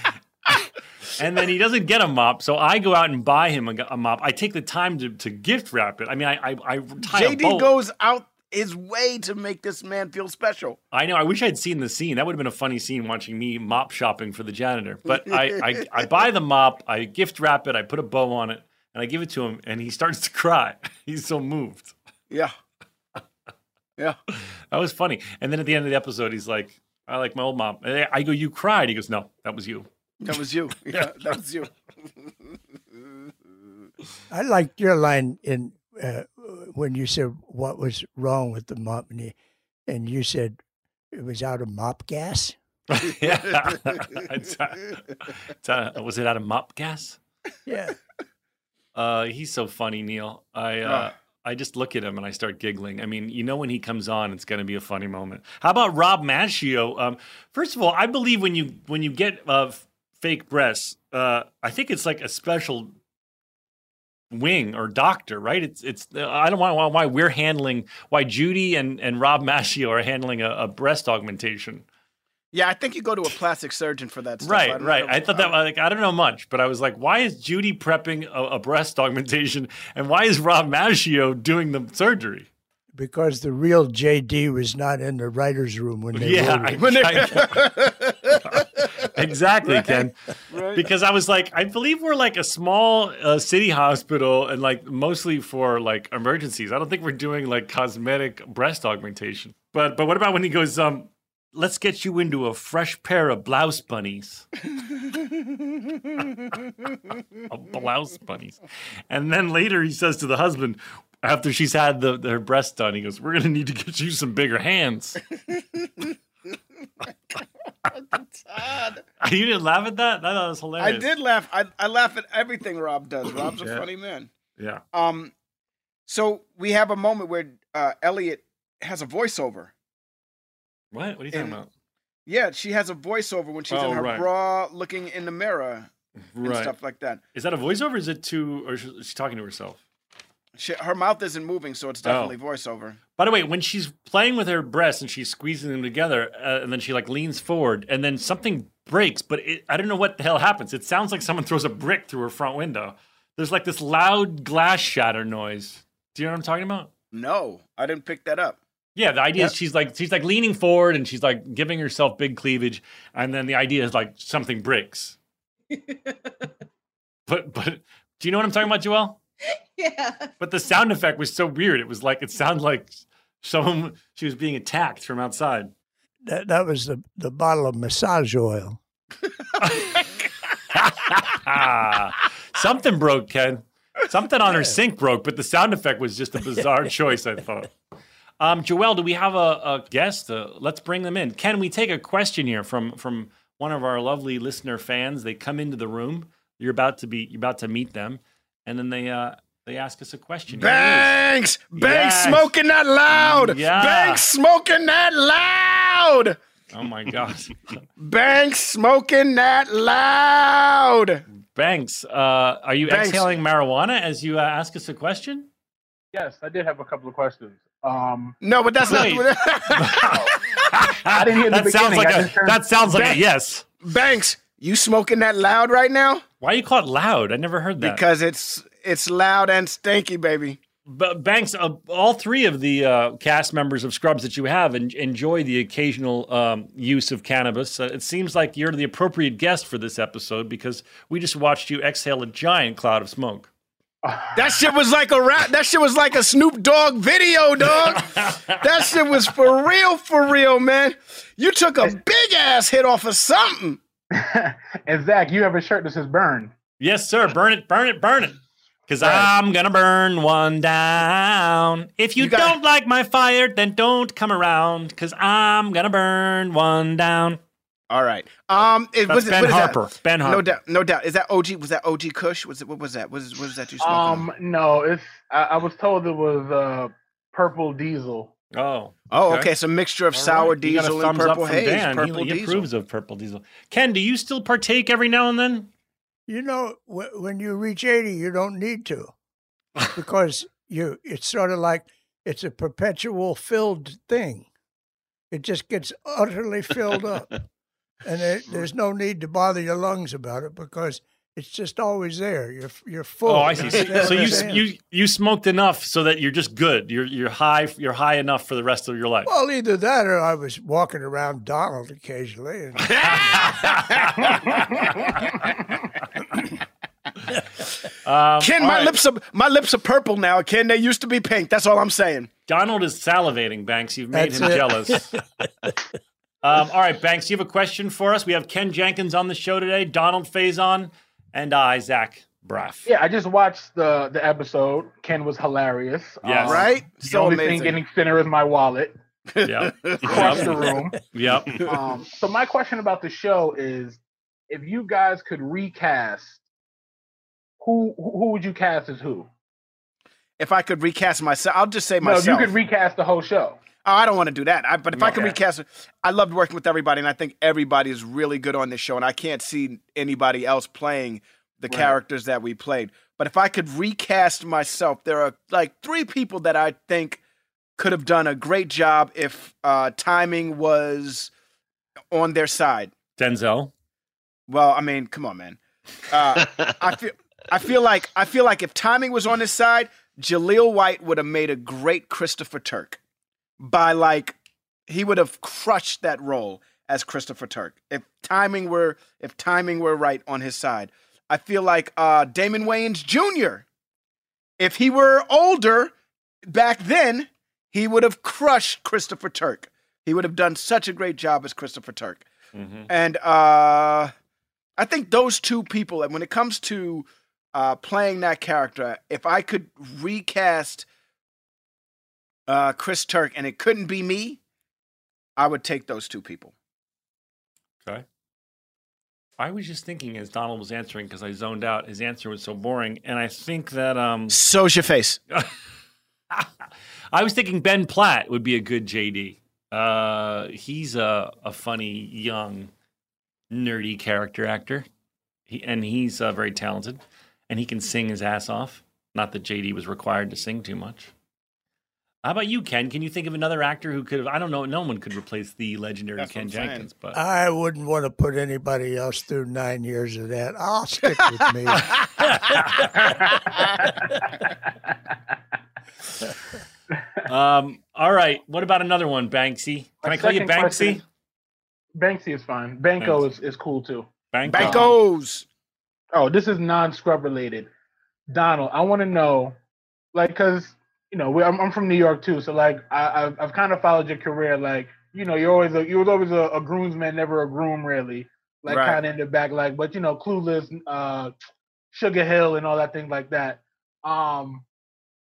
and then he doesn't get a mop, so I go out and buy him a, a mop. I take the time to, to gift wrap it. I mean, I I, I tie a JD goes out his way to make this man feel special. I know. I wish I'd seen the scene. That would have been a funny scene watching me mop shopping for the janitor. But I, I I buy the mop, I gift wrap it, I put a bow on it, and I give it to him, and he starts to cry. He's so moved. Yeah. Yeah. That was funny. And then at the end of the episode, he's like, "I like my old mop." And I go, "You cried." He goes, "No, that was you." That was you. Yeah, that was you. I liked your line in uh, when you said what was wrong with the mop, and you, and you said it was out of mop gas. yeah. It's, uh, it's, uh, was it out of mop gas? Yeah. Uh, he's so funny, Neil. I uh, I just look at him and I start giggling. I mean, you know, when he comes on, it's going to be a funny moment. How about Rob Maschio? Um, first of all, I believe when you when you get uh, f- fake breasts, uh, I think it's like a special wing or doctor, right? It's it's. uh, I don't want why we're handling why Judy and and Rob Maschio are handling a, a breast augmentation. Yeah, I think you go to a plastic surgeon for that stuff. Right, don't- right. don't- I thought that like I don't know much, but I was like, why is Judy prepping a, a breast augmentation, and why is Rob Maschio doing the surgery? Because the real JD was not in the writer's room when they Yeah, wrote it. I- I- exactly, Ken. Right. Because I was like, I believe we're like a small uh, city hospital, and like mostly for like emergencies. I don't think we're doing like cosmetic breast augmentation. But but what about when he goes, um, let's get you into a fresh pair of blouse bunnies. a blouse bunnies. And then later he says to the husband, after she's had the, her breast done, he goes, We're going to need to get you some bigger hands. you didn't laugh at that? I thought it was I did laugh. I, I laugh at everything Rob does. Rob's a Yeah. funny man. Yeah. Um, so we have a moment where uh, Elliot has a voiceover. What? What are you talking And- about? Yeah, she has a voiceover when she's Oh, in her right. bra, looking in the mirror and Right. stuff like that. Is that a voiceover? Is it to, or is she talking to herself? She, her mouth isn't moving, so it's Oh. definitely voiceover. By the way, when she's playing with her breasts and she's squeezing them together, uh, and then she like leans forward, and then something breaks, but it, I don't know what the hell happens. It sounds like someone throws a brick through her front window. There's like this loud glass shatter noise. Do you know what I'm talking about? No, I didn't pick that up. Yeah, the idea Yep. is she's like she's like leaning forward and she's like giving herself big cleavage, and then the idea is like something breaks. but but do you know what I'm talking about, Joelle? Yeah. But the sound effect was so weird. It was like it sounded like someone she was being attacked from outside. That, that was the, the bottle of massage oil. Something broke, Ken. Something on her sink broke, but the sound effect was just a bizarre choice. I thought. Um, Joelle, do we have a, a guest? Uh, let's bring them in. Can we take a question here from from one of our lovely listener fans? They come into the room. You're about to be you're about to meet them, and then they uh, they ask us a question. Here it is. Banks! Banks Yes. smoking that loud! Yeah. Banks smoking that loud! Oh my god. Banks smoking that loud! Banks, uh, are you Banks. exhaling marijuana as you uh, ask us a question? Yes, I did have a couple of questions. Um, No, but that's Wait. not. I didn't hear the that sounds beginning. like I a just heard- that sounds like a yes. Banks, you smoking that loud right now? Why you call it loud? I never heard that. Because it's It's loud and stinky, baby. But Banks, uh, all three of the uh, cast members of Scrubs that you have en- enjoy the occasional um, use of cannabis. Uh, it seems like you're the appropriate guest for this episode because we just watched you exhale a giant cloud of smoke. That shit was like a rap. That shit was like a Snoop Dogg video, dog. that shit was for real, for real, man. You took a big ass hit off of something. and Zach, you have a shirt that says "Burn." Yes, sir. Burn it, burn it, burn it. Because I'm gonna burn one down. If you, don't like my fire, then don't come around. Because I'm gonna burn one down. All right. Um, it, That's was it, Ben what is that? Harper. No doubt. No doubt. Is that OG? Was that OG Kush? Was it? What was that? Was what was that you smoking? Um, no, it's. I, I was told it was uh, purple diesel. Oh. Oh, okay. So mixture of All sour right. You got a diesel and purple from haze. Dan. He- Purple he, diesel. approves of purple diesel. Ken, do you still partake every now and then? You know, wh- when you reach 80, you don't need to because you it's sort of like it's a perpetual filled thing. It just gets utterly filled up. And there, there's no need to bother your lungs about it because it's just always there. You're you're full. Oh, I see. It's So, you you you smoked enough so that you're just good. You're you're high. You're high enough for the rest of your life. Well, either that or I was walking around Donald occasionally. And Um, Ken, my right. lips are my lips are purple now. Ken, they used to be pink. That's all I'm saying. Donald is salivating, Banks. You've made That's him it. jealous. um, all right, Banks, you have a question for us? We have Ken Jenkins on the show today, Donald Faison, and I, Zach Braff. Yeah, I just watched the the episode. Ken was hilarious. Yes. Right? The So only amazing. thing getting thinner is my wallet. Yep. Across Yep. the room. Yep. Um, so my question about the show is, if you guys could recast, who who would you cast as who? If I could recast myself, I'll just say myself. No, you could recast the whole show. Oh, I don't want to do that. I, but if I could Okay. recast it, I loved working with everybody, and I think everybody is really good on this show, and I can't see anybody else playing the Right. characters that we played. But if I could recast myself, there are like three people that I think could have done a great job if uh, timing was on their side. Denzel. Well, I mean, come on, man. Uh, I feel I feel like I feel like if timing was on his side, Jaleel White would have made a great Christopher Turk. By like, he would have crushed that role as Christopher Turk if timing were if timing were right on his side. I feel like uh, Damon Wayans Jr. If he were older back then, he would have crushed Christopher Turk. He would have done such a great job as Christopher Turk. And uh, I think those two people, and when it comes to uh, playing that character, if I could recast uh, Chris Turk and it couldn't be me, I would take those two people. Okay. I was just thinking as Donald was answering because I zoned out. His answer was so boring, and I think that um, So's your face. I was thinking Ben Platt would be a good JD. Uh, he's a, a funny, young, nerdy character actor, he, and he's uh, very talented, and he can sing his ass off. Not that JD was required to sing too much. How about you, Ken? Can you think of another actor who could have? I don't know. No one could replace the legendary That's Ken I'm saying. Jenkins, but I wouldn't want to put anybody else through nine years of that. I'll stick with me. um, all right. What about another one, Banksy? Can My I call you Banksy? question- Banksy is fine. Banco is, is cool too. Banco. Bankos. Oh, this is non-scrub related. Donald, I want to know, like, cause you know we, I'm, I'm from New York too, so like I, I've, I've kind of followed your career. Like, you know, you're always a, you was always a, a groomsman, never a groom, really. Like, Right. kind of in the back, like, but you know, clueless, uh, Sugar Hill, and all that things like that. Um,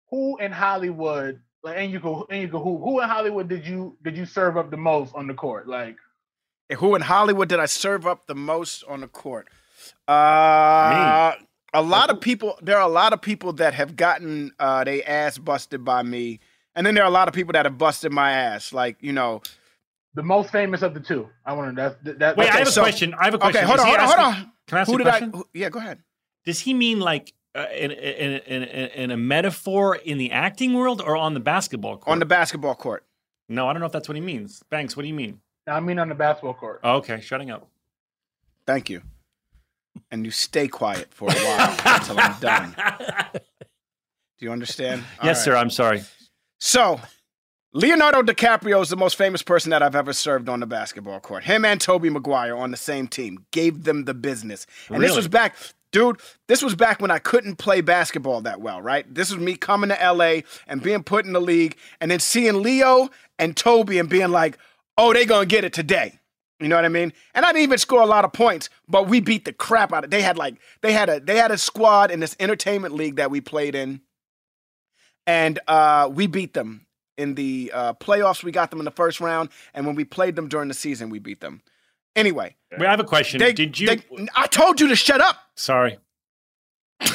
who in Hollywood, like, and you go, and you go, who, who in Hollywood did you did you serve up the most on the court? Like, Who in Hollywood did I serve up the most on the court? Uh, a lot of people. There are a lot of people that have gotten uh, they ass busted by me, and then there are a lot of people that have busted my ass. Like you know, the most famous of the two. I want to. That, that, Wait, Okay, I have a so- question. I have a question. Okay, hold Is on, hold on, hold on. Can I ask Who a did question? I? who- yeah, go ahead. Does he mean like uh, in, in, in, in, in a metaphor in the acting world or on the basketball court? On the basketball court. No, I don't know if that's what he means. Banks, what do you mean? I mean on the basketball court. Oh, okay, shutting up. Thank you. And you stay quiet for a while until I'm done. Do you understand? All yes, right. sir. I'm sorry. So, Leonardo DiCaprio is the most famous person that I've ever served on the basketball court. Him and Tobey Maguire on the same team gave them the business. And this was back, dude, this was back when I couldn't play basketball that well, right? This was me coming to LA and being put in the league and then seeing Leo and Tobey and being like, oh, they going to get it today. You know what I mean? And I didn't even score a lot of points, but we beat the crap out of. They had like they had a they had a squad in this entertainment league that we played in, and uh, we beat them in the uh, playoffs. We got them in the first round, and when we played them during the season, we beat them. Anyway, Wait, I have a question. they- Did you? they- I told you to shut up. Sorry.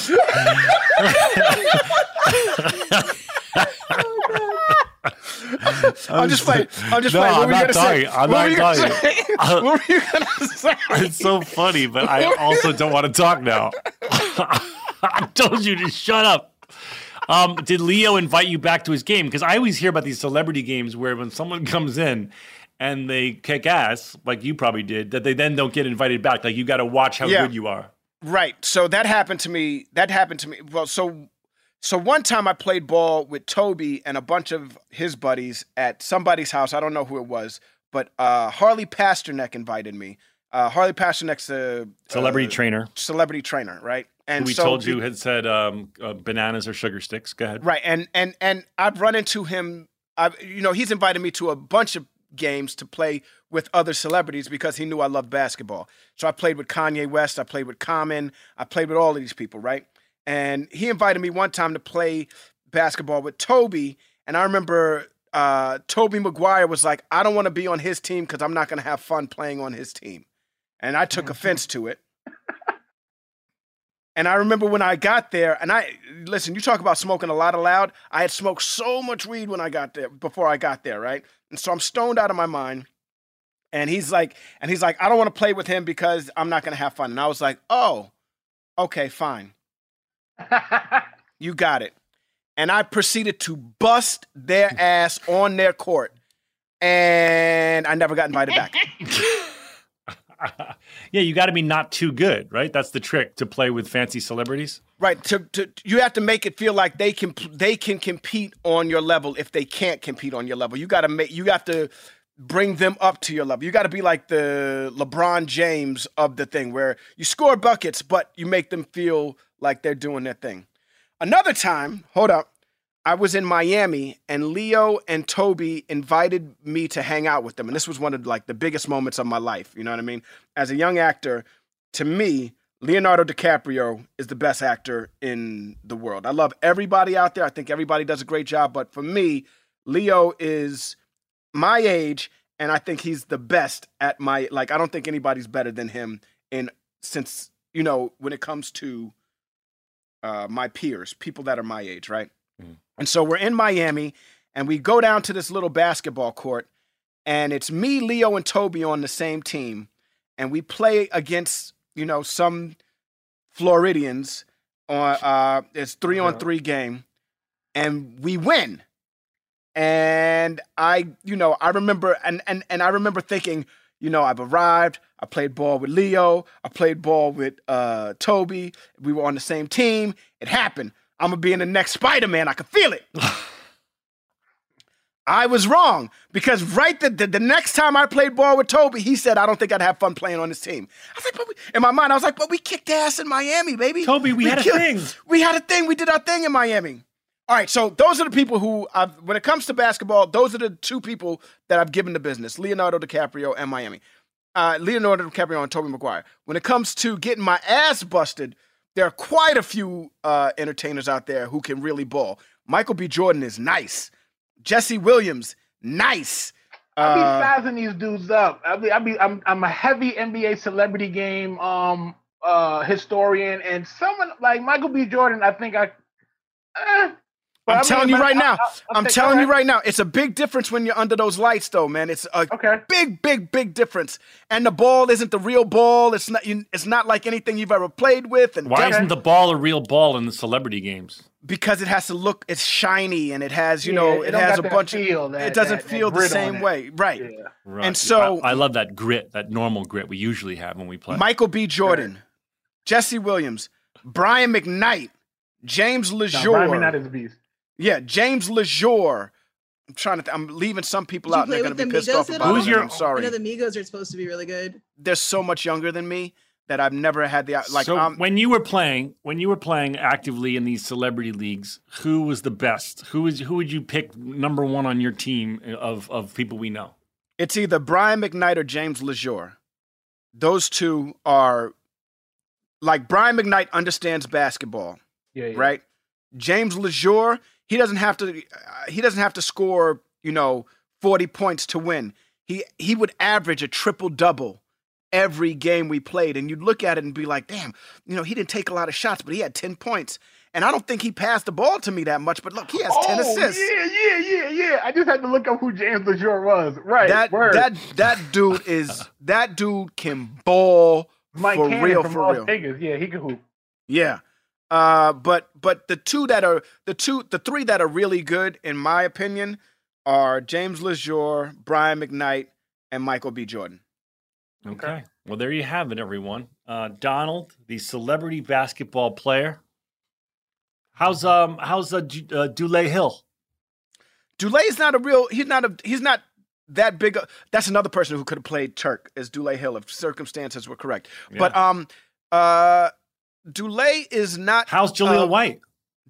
I'm just playing. I'm just No, playing. What I'm not gonna say? dying. I'm What not were you gonna dying. Uh, What were you gonna say? It's so funny, but I also don't want to talk now. I told you to shut up. Um, did Leo invite you back to his game? Because I always hear about these celebrity games where when someone comes in and they kick ass, like you probably did, that they then don't get invited back. Like you got to watch how Yeah. good you are. Right. So that happened to me. That happened to me. Well, so so one time I played ball with Tobey and a bunch of his buddies at somebody's house. I don't know who it was, but uh, Harley Pasternak invited me. Uh, Harley Pasternak's a Celebrity uh, trainer. Celebrity trainer, right? And we so told you had said um, uh, bananas or sugar sticks. Go ahead. Right, and and and I've run into him. I, you know, he's invited me to a bunch of games to play with other celebrities because he knew I loved basketball. So I played with Kanye West, I played with Common, I played with all of these people, right? And he invited me one time to play basketball with Tobey, and I remember uh, Tobey Maguire was like, "I don't want to be on his team because I'm not going to have fun playing on his team," and I took offense to it. And I remember when I got there, and I listen, you talk about smoking a lot of loud. I had smoked so much weed when I got there, before I got there, right? And so I'm stoned out of my mind. And he's like, and he's like, I don't want to play with him because I'm not gonna have fun. And I was like, oh, okay, fine. you got it. And I proceeded to bust their ass on their court. And I never got invited back. Yeah, you got to be not too good, right? That's the trick to play with fancy celebrities. Right. To, to you have to make it feel like they can they can compete on your level if they can't compete on your level. You got to make you have to bring them up to your level. You got to be like the LeBron James of the thing where you score buckets but you make them feel like they're doing their thing. Another time, hold up. I was in Miami and Leo and Tobey invited me to hang out with them. And this was one of like the biggest moments of my life. You know what I mean? As a young actor, to me, Leonardo DiCaprio is the best actor in the world. I love everybody out there. I think everybody does a great job. But for me, Leo is my age, and I think he's the best at my like. I don't think anybody's better than him in since you know when it comes to uh, my peers, people that are my age, right? And so we're in Miami, and we go down to this little basketball court, and it's me, Leo, and Tobey on the same team, and we play against you know some Floridians on uh, it's three on three game, and we win. And I, you know, I remember, and and and I remember thinking, you know, I've arrived. I played ball with Leo. I played ball with uh, Tobey. We were on the same team. It happened. I'm gonna be in the next Spider Man. I can feel it. I was wrong because right the, the, the next time I played ball with Tobey, he said I don't think I'd have fun playing on this team. I was like, but we, in my mind, I was like, but we kicked ass in Miami, baby. Tobey, we had a thing. We had a thing. We did our thing in Miami. All right, so those are the people who, I've, when it comes to basketball, those are the two people that I've given the business: Leonardo DiCaprio and Miami. Uh, Leonardo DiCaprio and Tobey Maguire. When it comes to getting my ass busted, there are quite a few uh, entertainers out there who can really ball. Michael B. Jordan is nice. Jesse Williams, nice. I be Uh, sizing these dudes up. I be, I be, I'm, I'm a heavy NBA celebrity game um uh historian, and someone like Michael B. Jordan. I think I, eh, But I'm I mean, telling you right I- now. I- I'll I'm take- telling you right now. It's a big difference when you're under those lights, though, man. It's a big, big, big difference. And the ball isn't the real ball. It's not. You, it's not like anything you've ever played with. And Why isn't the ball a real ball in the celebrity games? because it has to look. It's shiny and it has. You Yeah, know. it It, has a bunch feel, of. that- it doesn't that- that feel the same way, right? Right. And so I, I love that grit, that normal grit we usually have when we play. Michael B. Jordan, Jesse Williams, Brian McKnight, James Lesure. Brian McKnight is a beast. Yeah, James Lesure. I'm trying to. Th- I'm leaving some people Did out. and They're going to with be the pissed off Migos at about all? it. and I'm sorry. I know the Migos are supposed to be really good. They're so much younger than me that I've never had the like. so um, when you were playing, when you were playing actively in these celebrity leagues, who was the best? Who is who would you pick number one on your team of of people we know? It's either Brian McKnight or James Lesure. Those two are like Brian McKnight understands basketball, Yeah, yeah. right? James Lesure, he doesn't have to uh, he doesn't have to score, you know, 40 points to win. He he would average a triple double every game we played and you'd look at it and be like, "Damn, you know, he didn't take a lot of shots, but he had 10 points." And I don't think he passed the ball to me that much, but look, he has 10 oh, assists. Yeah, yeah, yeah, yeah. I just had to look up who James Lesure was. Right. That word. that that dude is that dude can ball Mike for Cannon real for real. Vegas. Yeah, he can hoop. Yeah. Uh, but but the two that are the two the three that are really good in my opinion are James Lesure, Brian McKnight, and Michael B. Jordan. Okay. Well, there you have it, everyone. Uh, Donald, the celebrity basketball player. How's um how's uh, Du- uh, Dule Hill? Dule is not a real. He's not a. He's not that big. A, that's another person who could have played Turk as Dule Hill if circumstances were correct. But um, uh, Dule is not. How's Jaleel uh, White?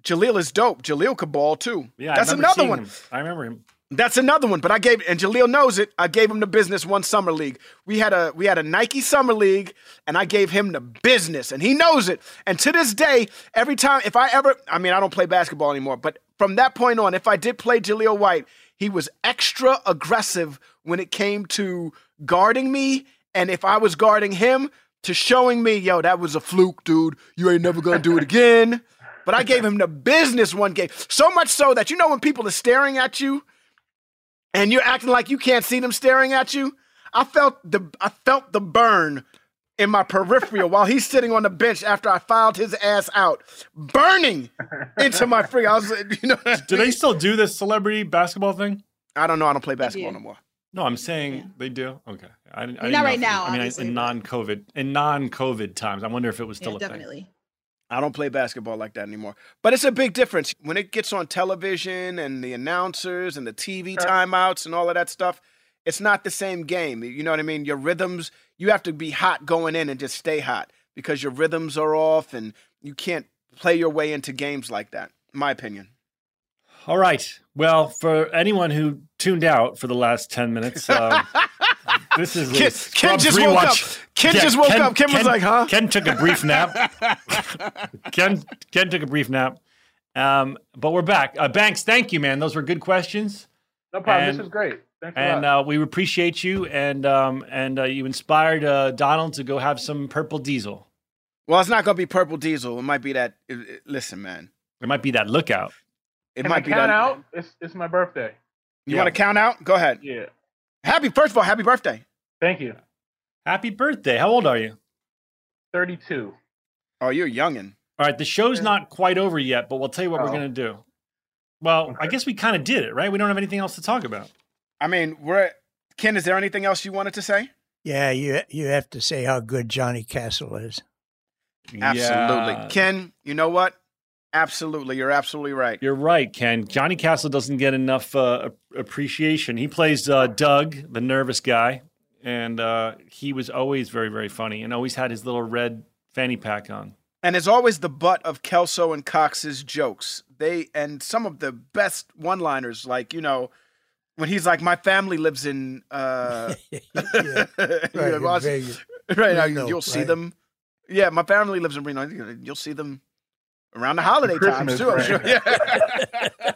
Jaleel is dope. Jaleel could ball too. Yeah, that's another one. him. I remember him. That's another one. But I gave and Jaleel knows it. I gave him the business one summer league. We had a we had a Nike summer league, and I gave him the business, and he knows it. And to this day, every time if I ever, I mean, I don't play basketball anymore, but from that point on, if I did play Jaleel White, he was extra aggressive when it came to guarding me, and if I was guarding him, to showing me, yo, that was a fluke, dude. You ain't never gonna do it again. But I gave him the business one game. So much so that you know when people are staring at you and you're acting like you can't see them staring at you. I felt the I felt the burn in my peripheral while he's sitting on the bench after I filed his ass out, burning into my free. I was, you know, Do they still do this celebrity basketball thing? I don't know. I don't play basketball no more. No, I'm saying they do. Okay, I, didn't- I didn't Not know right now, I mean, in non-COVID, in non-COVID times, I wonder if it was still Yeah, a thing. definitely. I don't play basketball like that anymore. But it's a big difference when it gets on television and the announcers and the TV timeouts and all of that stuff. It's not the same game. You know what I mean? Your rhythms, you have to be hot going in and just stay hot because your rhythms are off and you can't play your way into games like that, in my opinion. All right. Well, for anyone who tuned out for the last ten minutes, um, this is a Ken- Ken Scrubs just woke up. rewatch. Ken just woke up. Ken was like, huh? Ken took a brief nap. Ken Ken took a brief nap. Um, but we're back. Uh, Banks, thank you, man. Those were good questions. No problem. And- this is great. Thanks and uh, we appreciate you, and um, and uh, you inspired uh, Donald to go have some purple diesel. Well, it's not going to be Purple Diesel. It might be that. it- it- listen, man. It might be that lookout. It Can might I be count that. out? It's it's my birthday. You want to count out? Go ahead. Yeah. Happy, first of all, happy birthday. Thank you. Happy birthday. How old are you? 32. Oh, you're youngin'. All right, the show's not quite over yet, but we'll tell you what we're Oh. going to do. Well, I guess we kind of did it, right? We don't have anything else to talk about. I mean, we're Ken. Is there anything else you wanted to say? Yeah, you you have to say how good Johnny Kastl is. Absolutely, Yeah. Ken. You know what? Absolutely, you're absolutely right. You're right, Ken. Johnny Kastl doesn't get enough uh, appreciation. He plays uh, Doug, the nervous guy, and uh, he was always very, very funny and always had his little red fanny pack on. And is always the butt of Kelso and Cox's jokes. They and some of the best one-liners, like you know, when he's like, "My family lives in," uh, Right, in well, Vegas. right now, Reno, you'll see right. them. Yeah, my family lives in Reno. You'll see them around the holiday times Christmas, too. I'm right. sure. Yeah.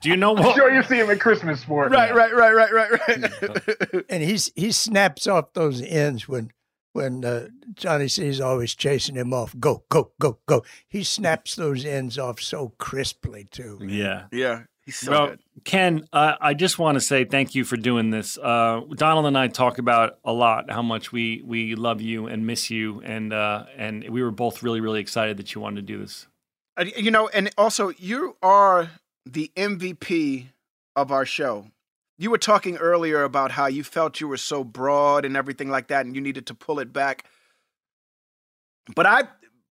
Do you know I'm what? sure you see him at Christmas sport. right, right, right, right, right, right. And he's he snaps off those ends when when uh, Johnny C's always chasing him off. Go, go, go, go. He snaps those ends off so crisply too. Yeah. Yeah. He's so well, good. Ken, uh, I just want to say thank you for doing this. Uh, Donald and I talk about a lot how much we we love you and miss you, and uh, and we were both really really excited that you wanted to do this. Uh, You know, and also you are the MVP of our show. You were talking earlier about how you felt you were so broad and everything like that, and you needed to pull it back. But I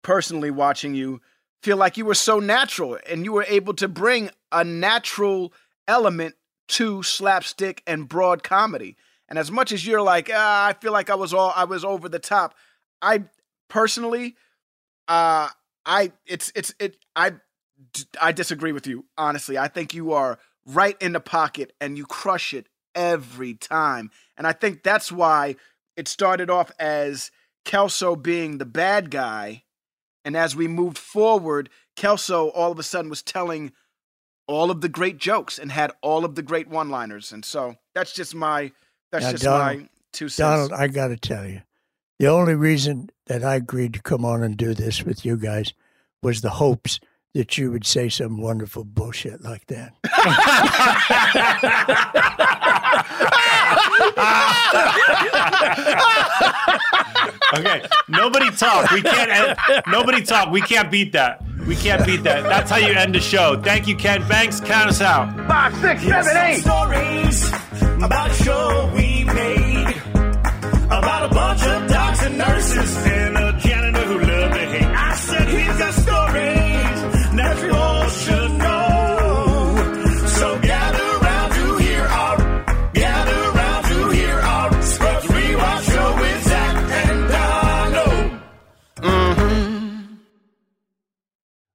personally, watching you, feel like you were so natural and you were able to bring a natural element to slapstick and broad comedy. And as much as you're like, ah, I feel like I was all I was over the top. I personally, uh, I it's it's it I I disagree with you honestly. I think you are right in the pocket and you crush it every time. And I think that's why it started off as Kelso being the bad guy, and as we moved forward, Kelso all of a sudden was telling all of the great jokes and had all of the great one-liners. And so that's just my that's Now, just Donald- my two cents. Donald, I got to tell you, the only reason that I agreed to come on and do this with you guys was the hopes that you would say some wonderful bullshit like that. okay, nobody talk. We can't. Nobody talk. We can't beat that. We can't beat that. That's how you end the show. Thank you, Ken Banks. Count us out. Five, six, seven, eight. Stories about a show we made. About a bunch of docs and nurses and a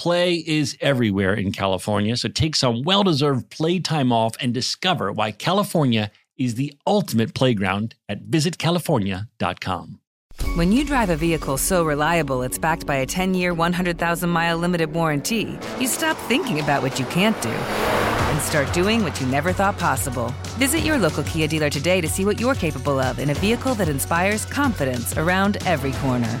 Play is everywhere in California, so take some well deserved playtime off and discover why California is the ultimate playground at visitcalifornia.com. When you drive a vehicle so reliable it's backed by a 10 year, 100,000 mile limited warranty, you stop thinking about what you can't do and start doing what you never thought possible. Visit your local Kia dealer today to see what you're capable of in a vehicle that inspires confidence around every corner.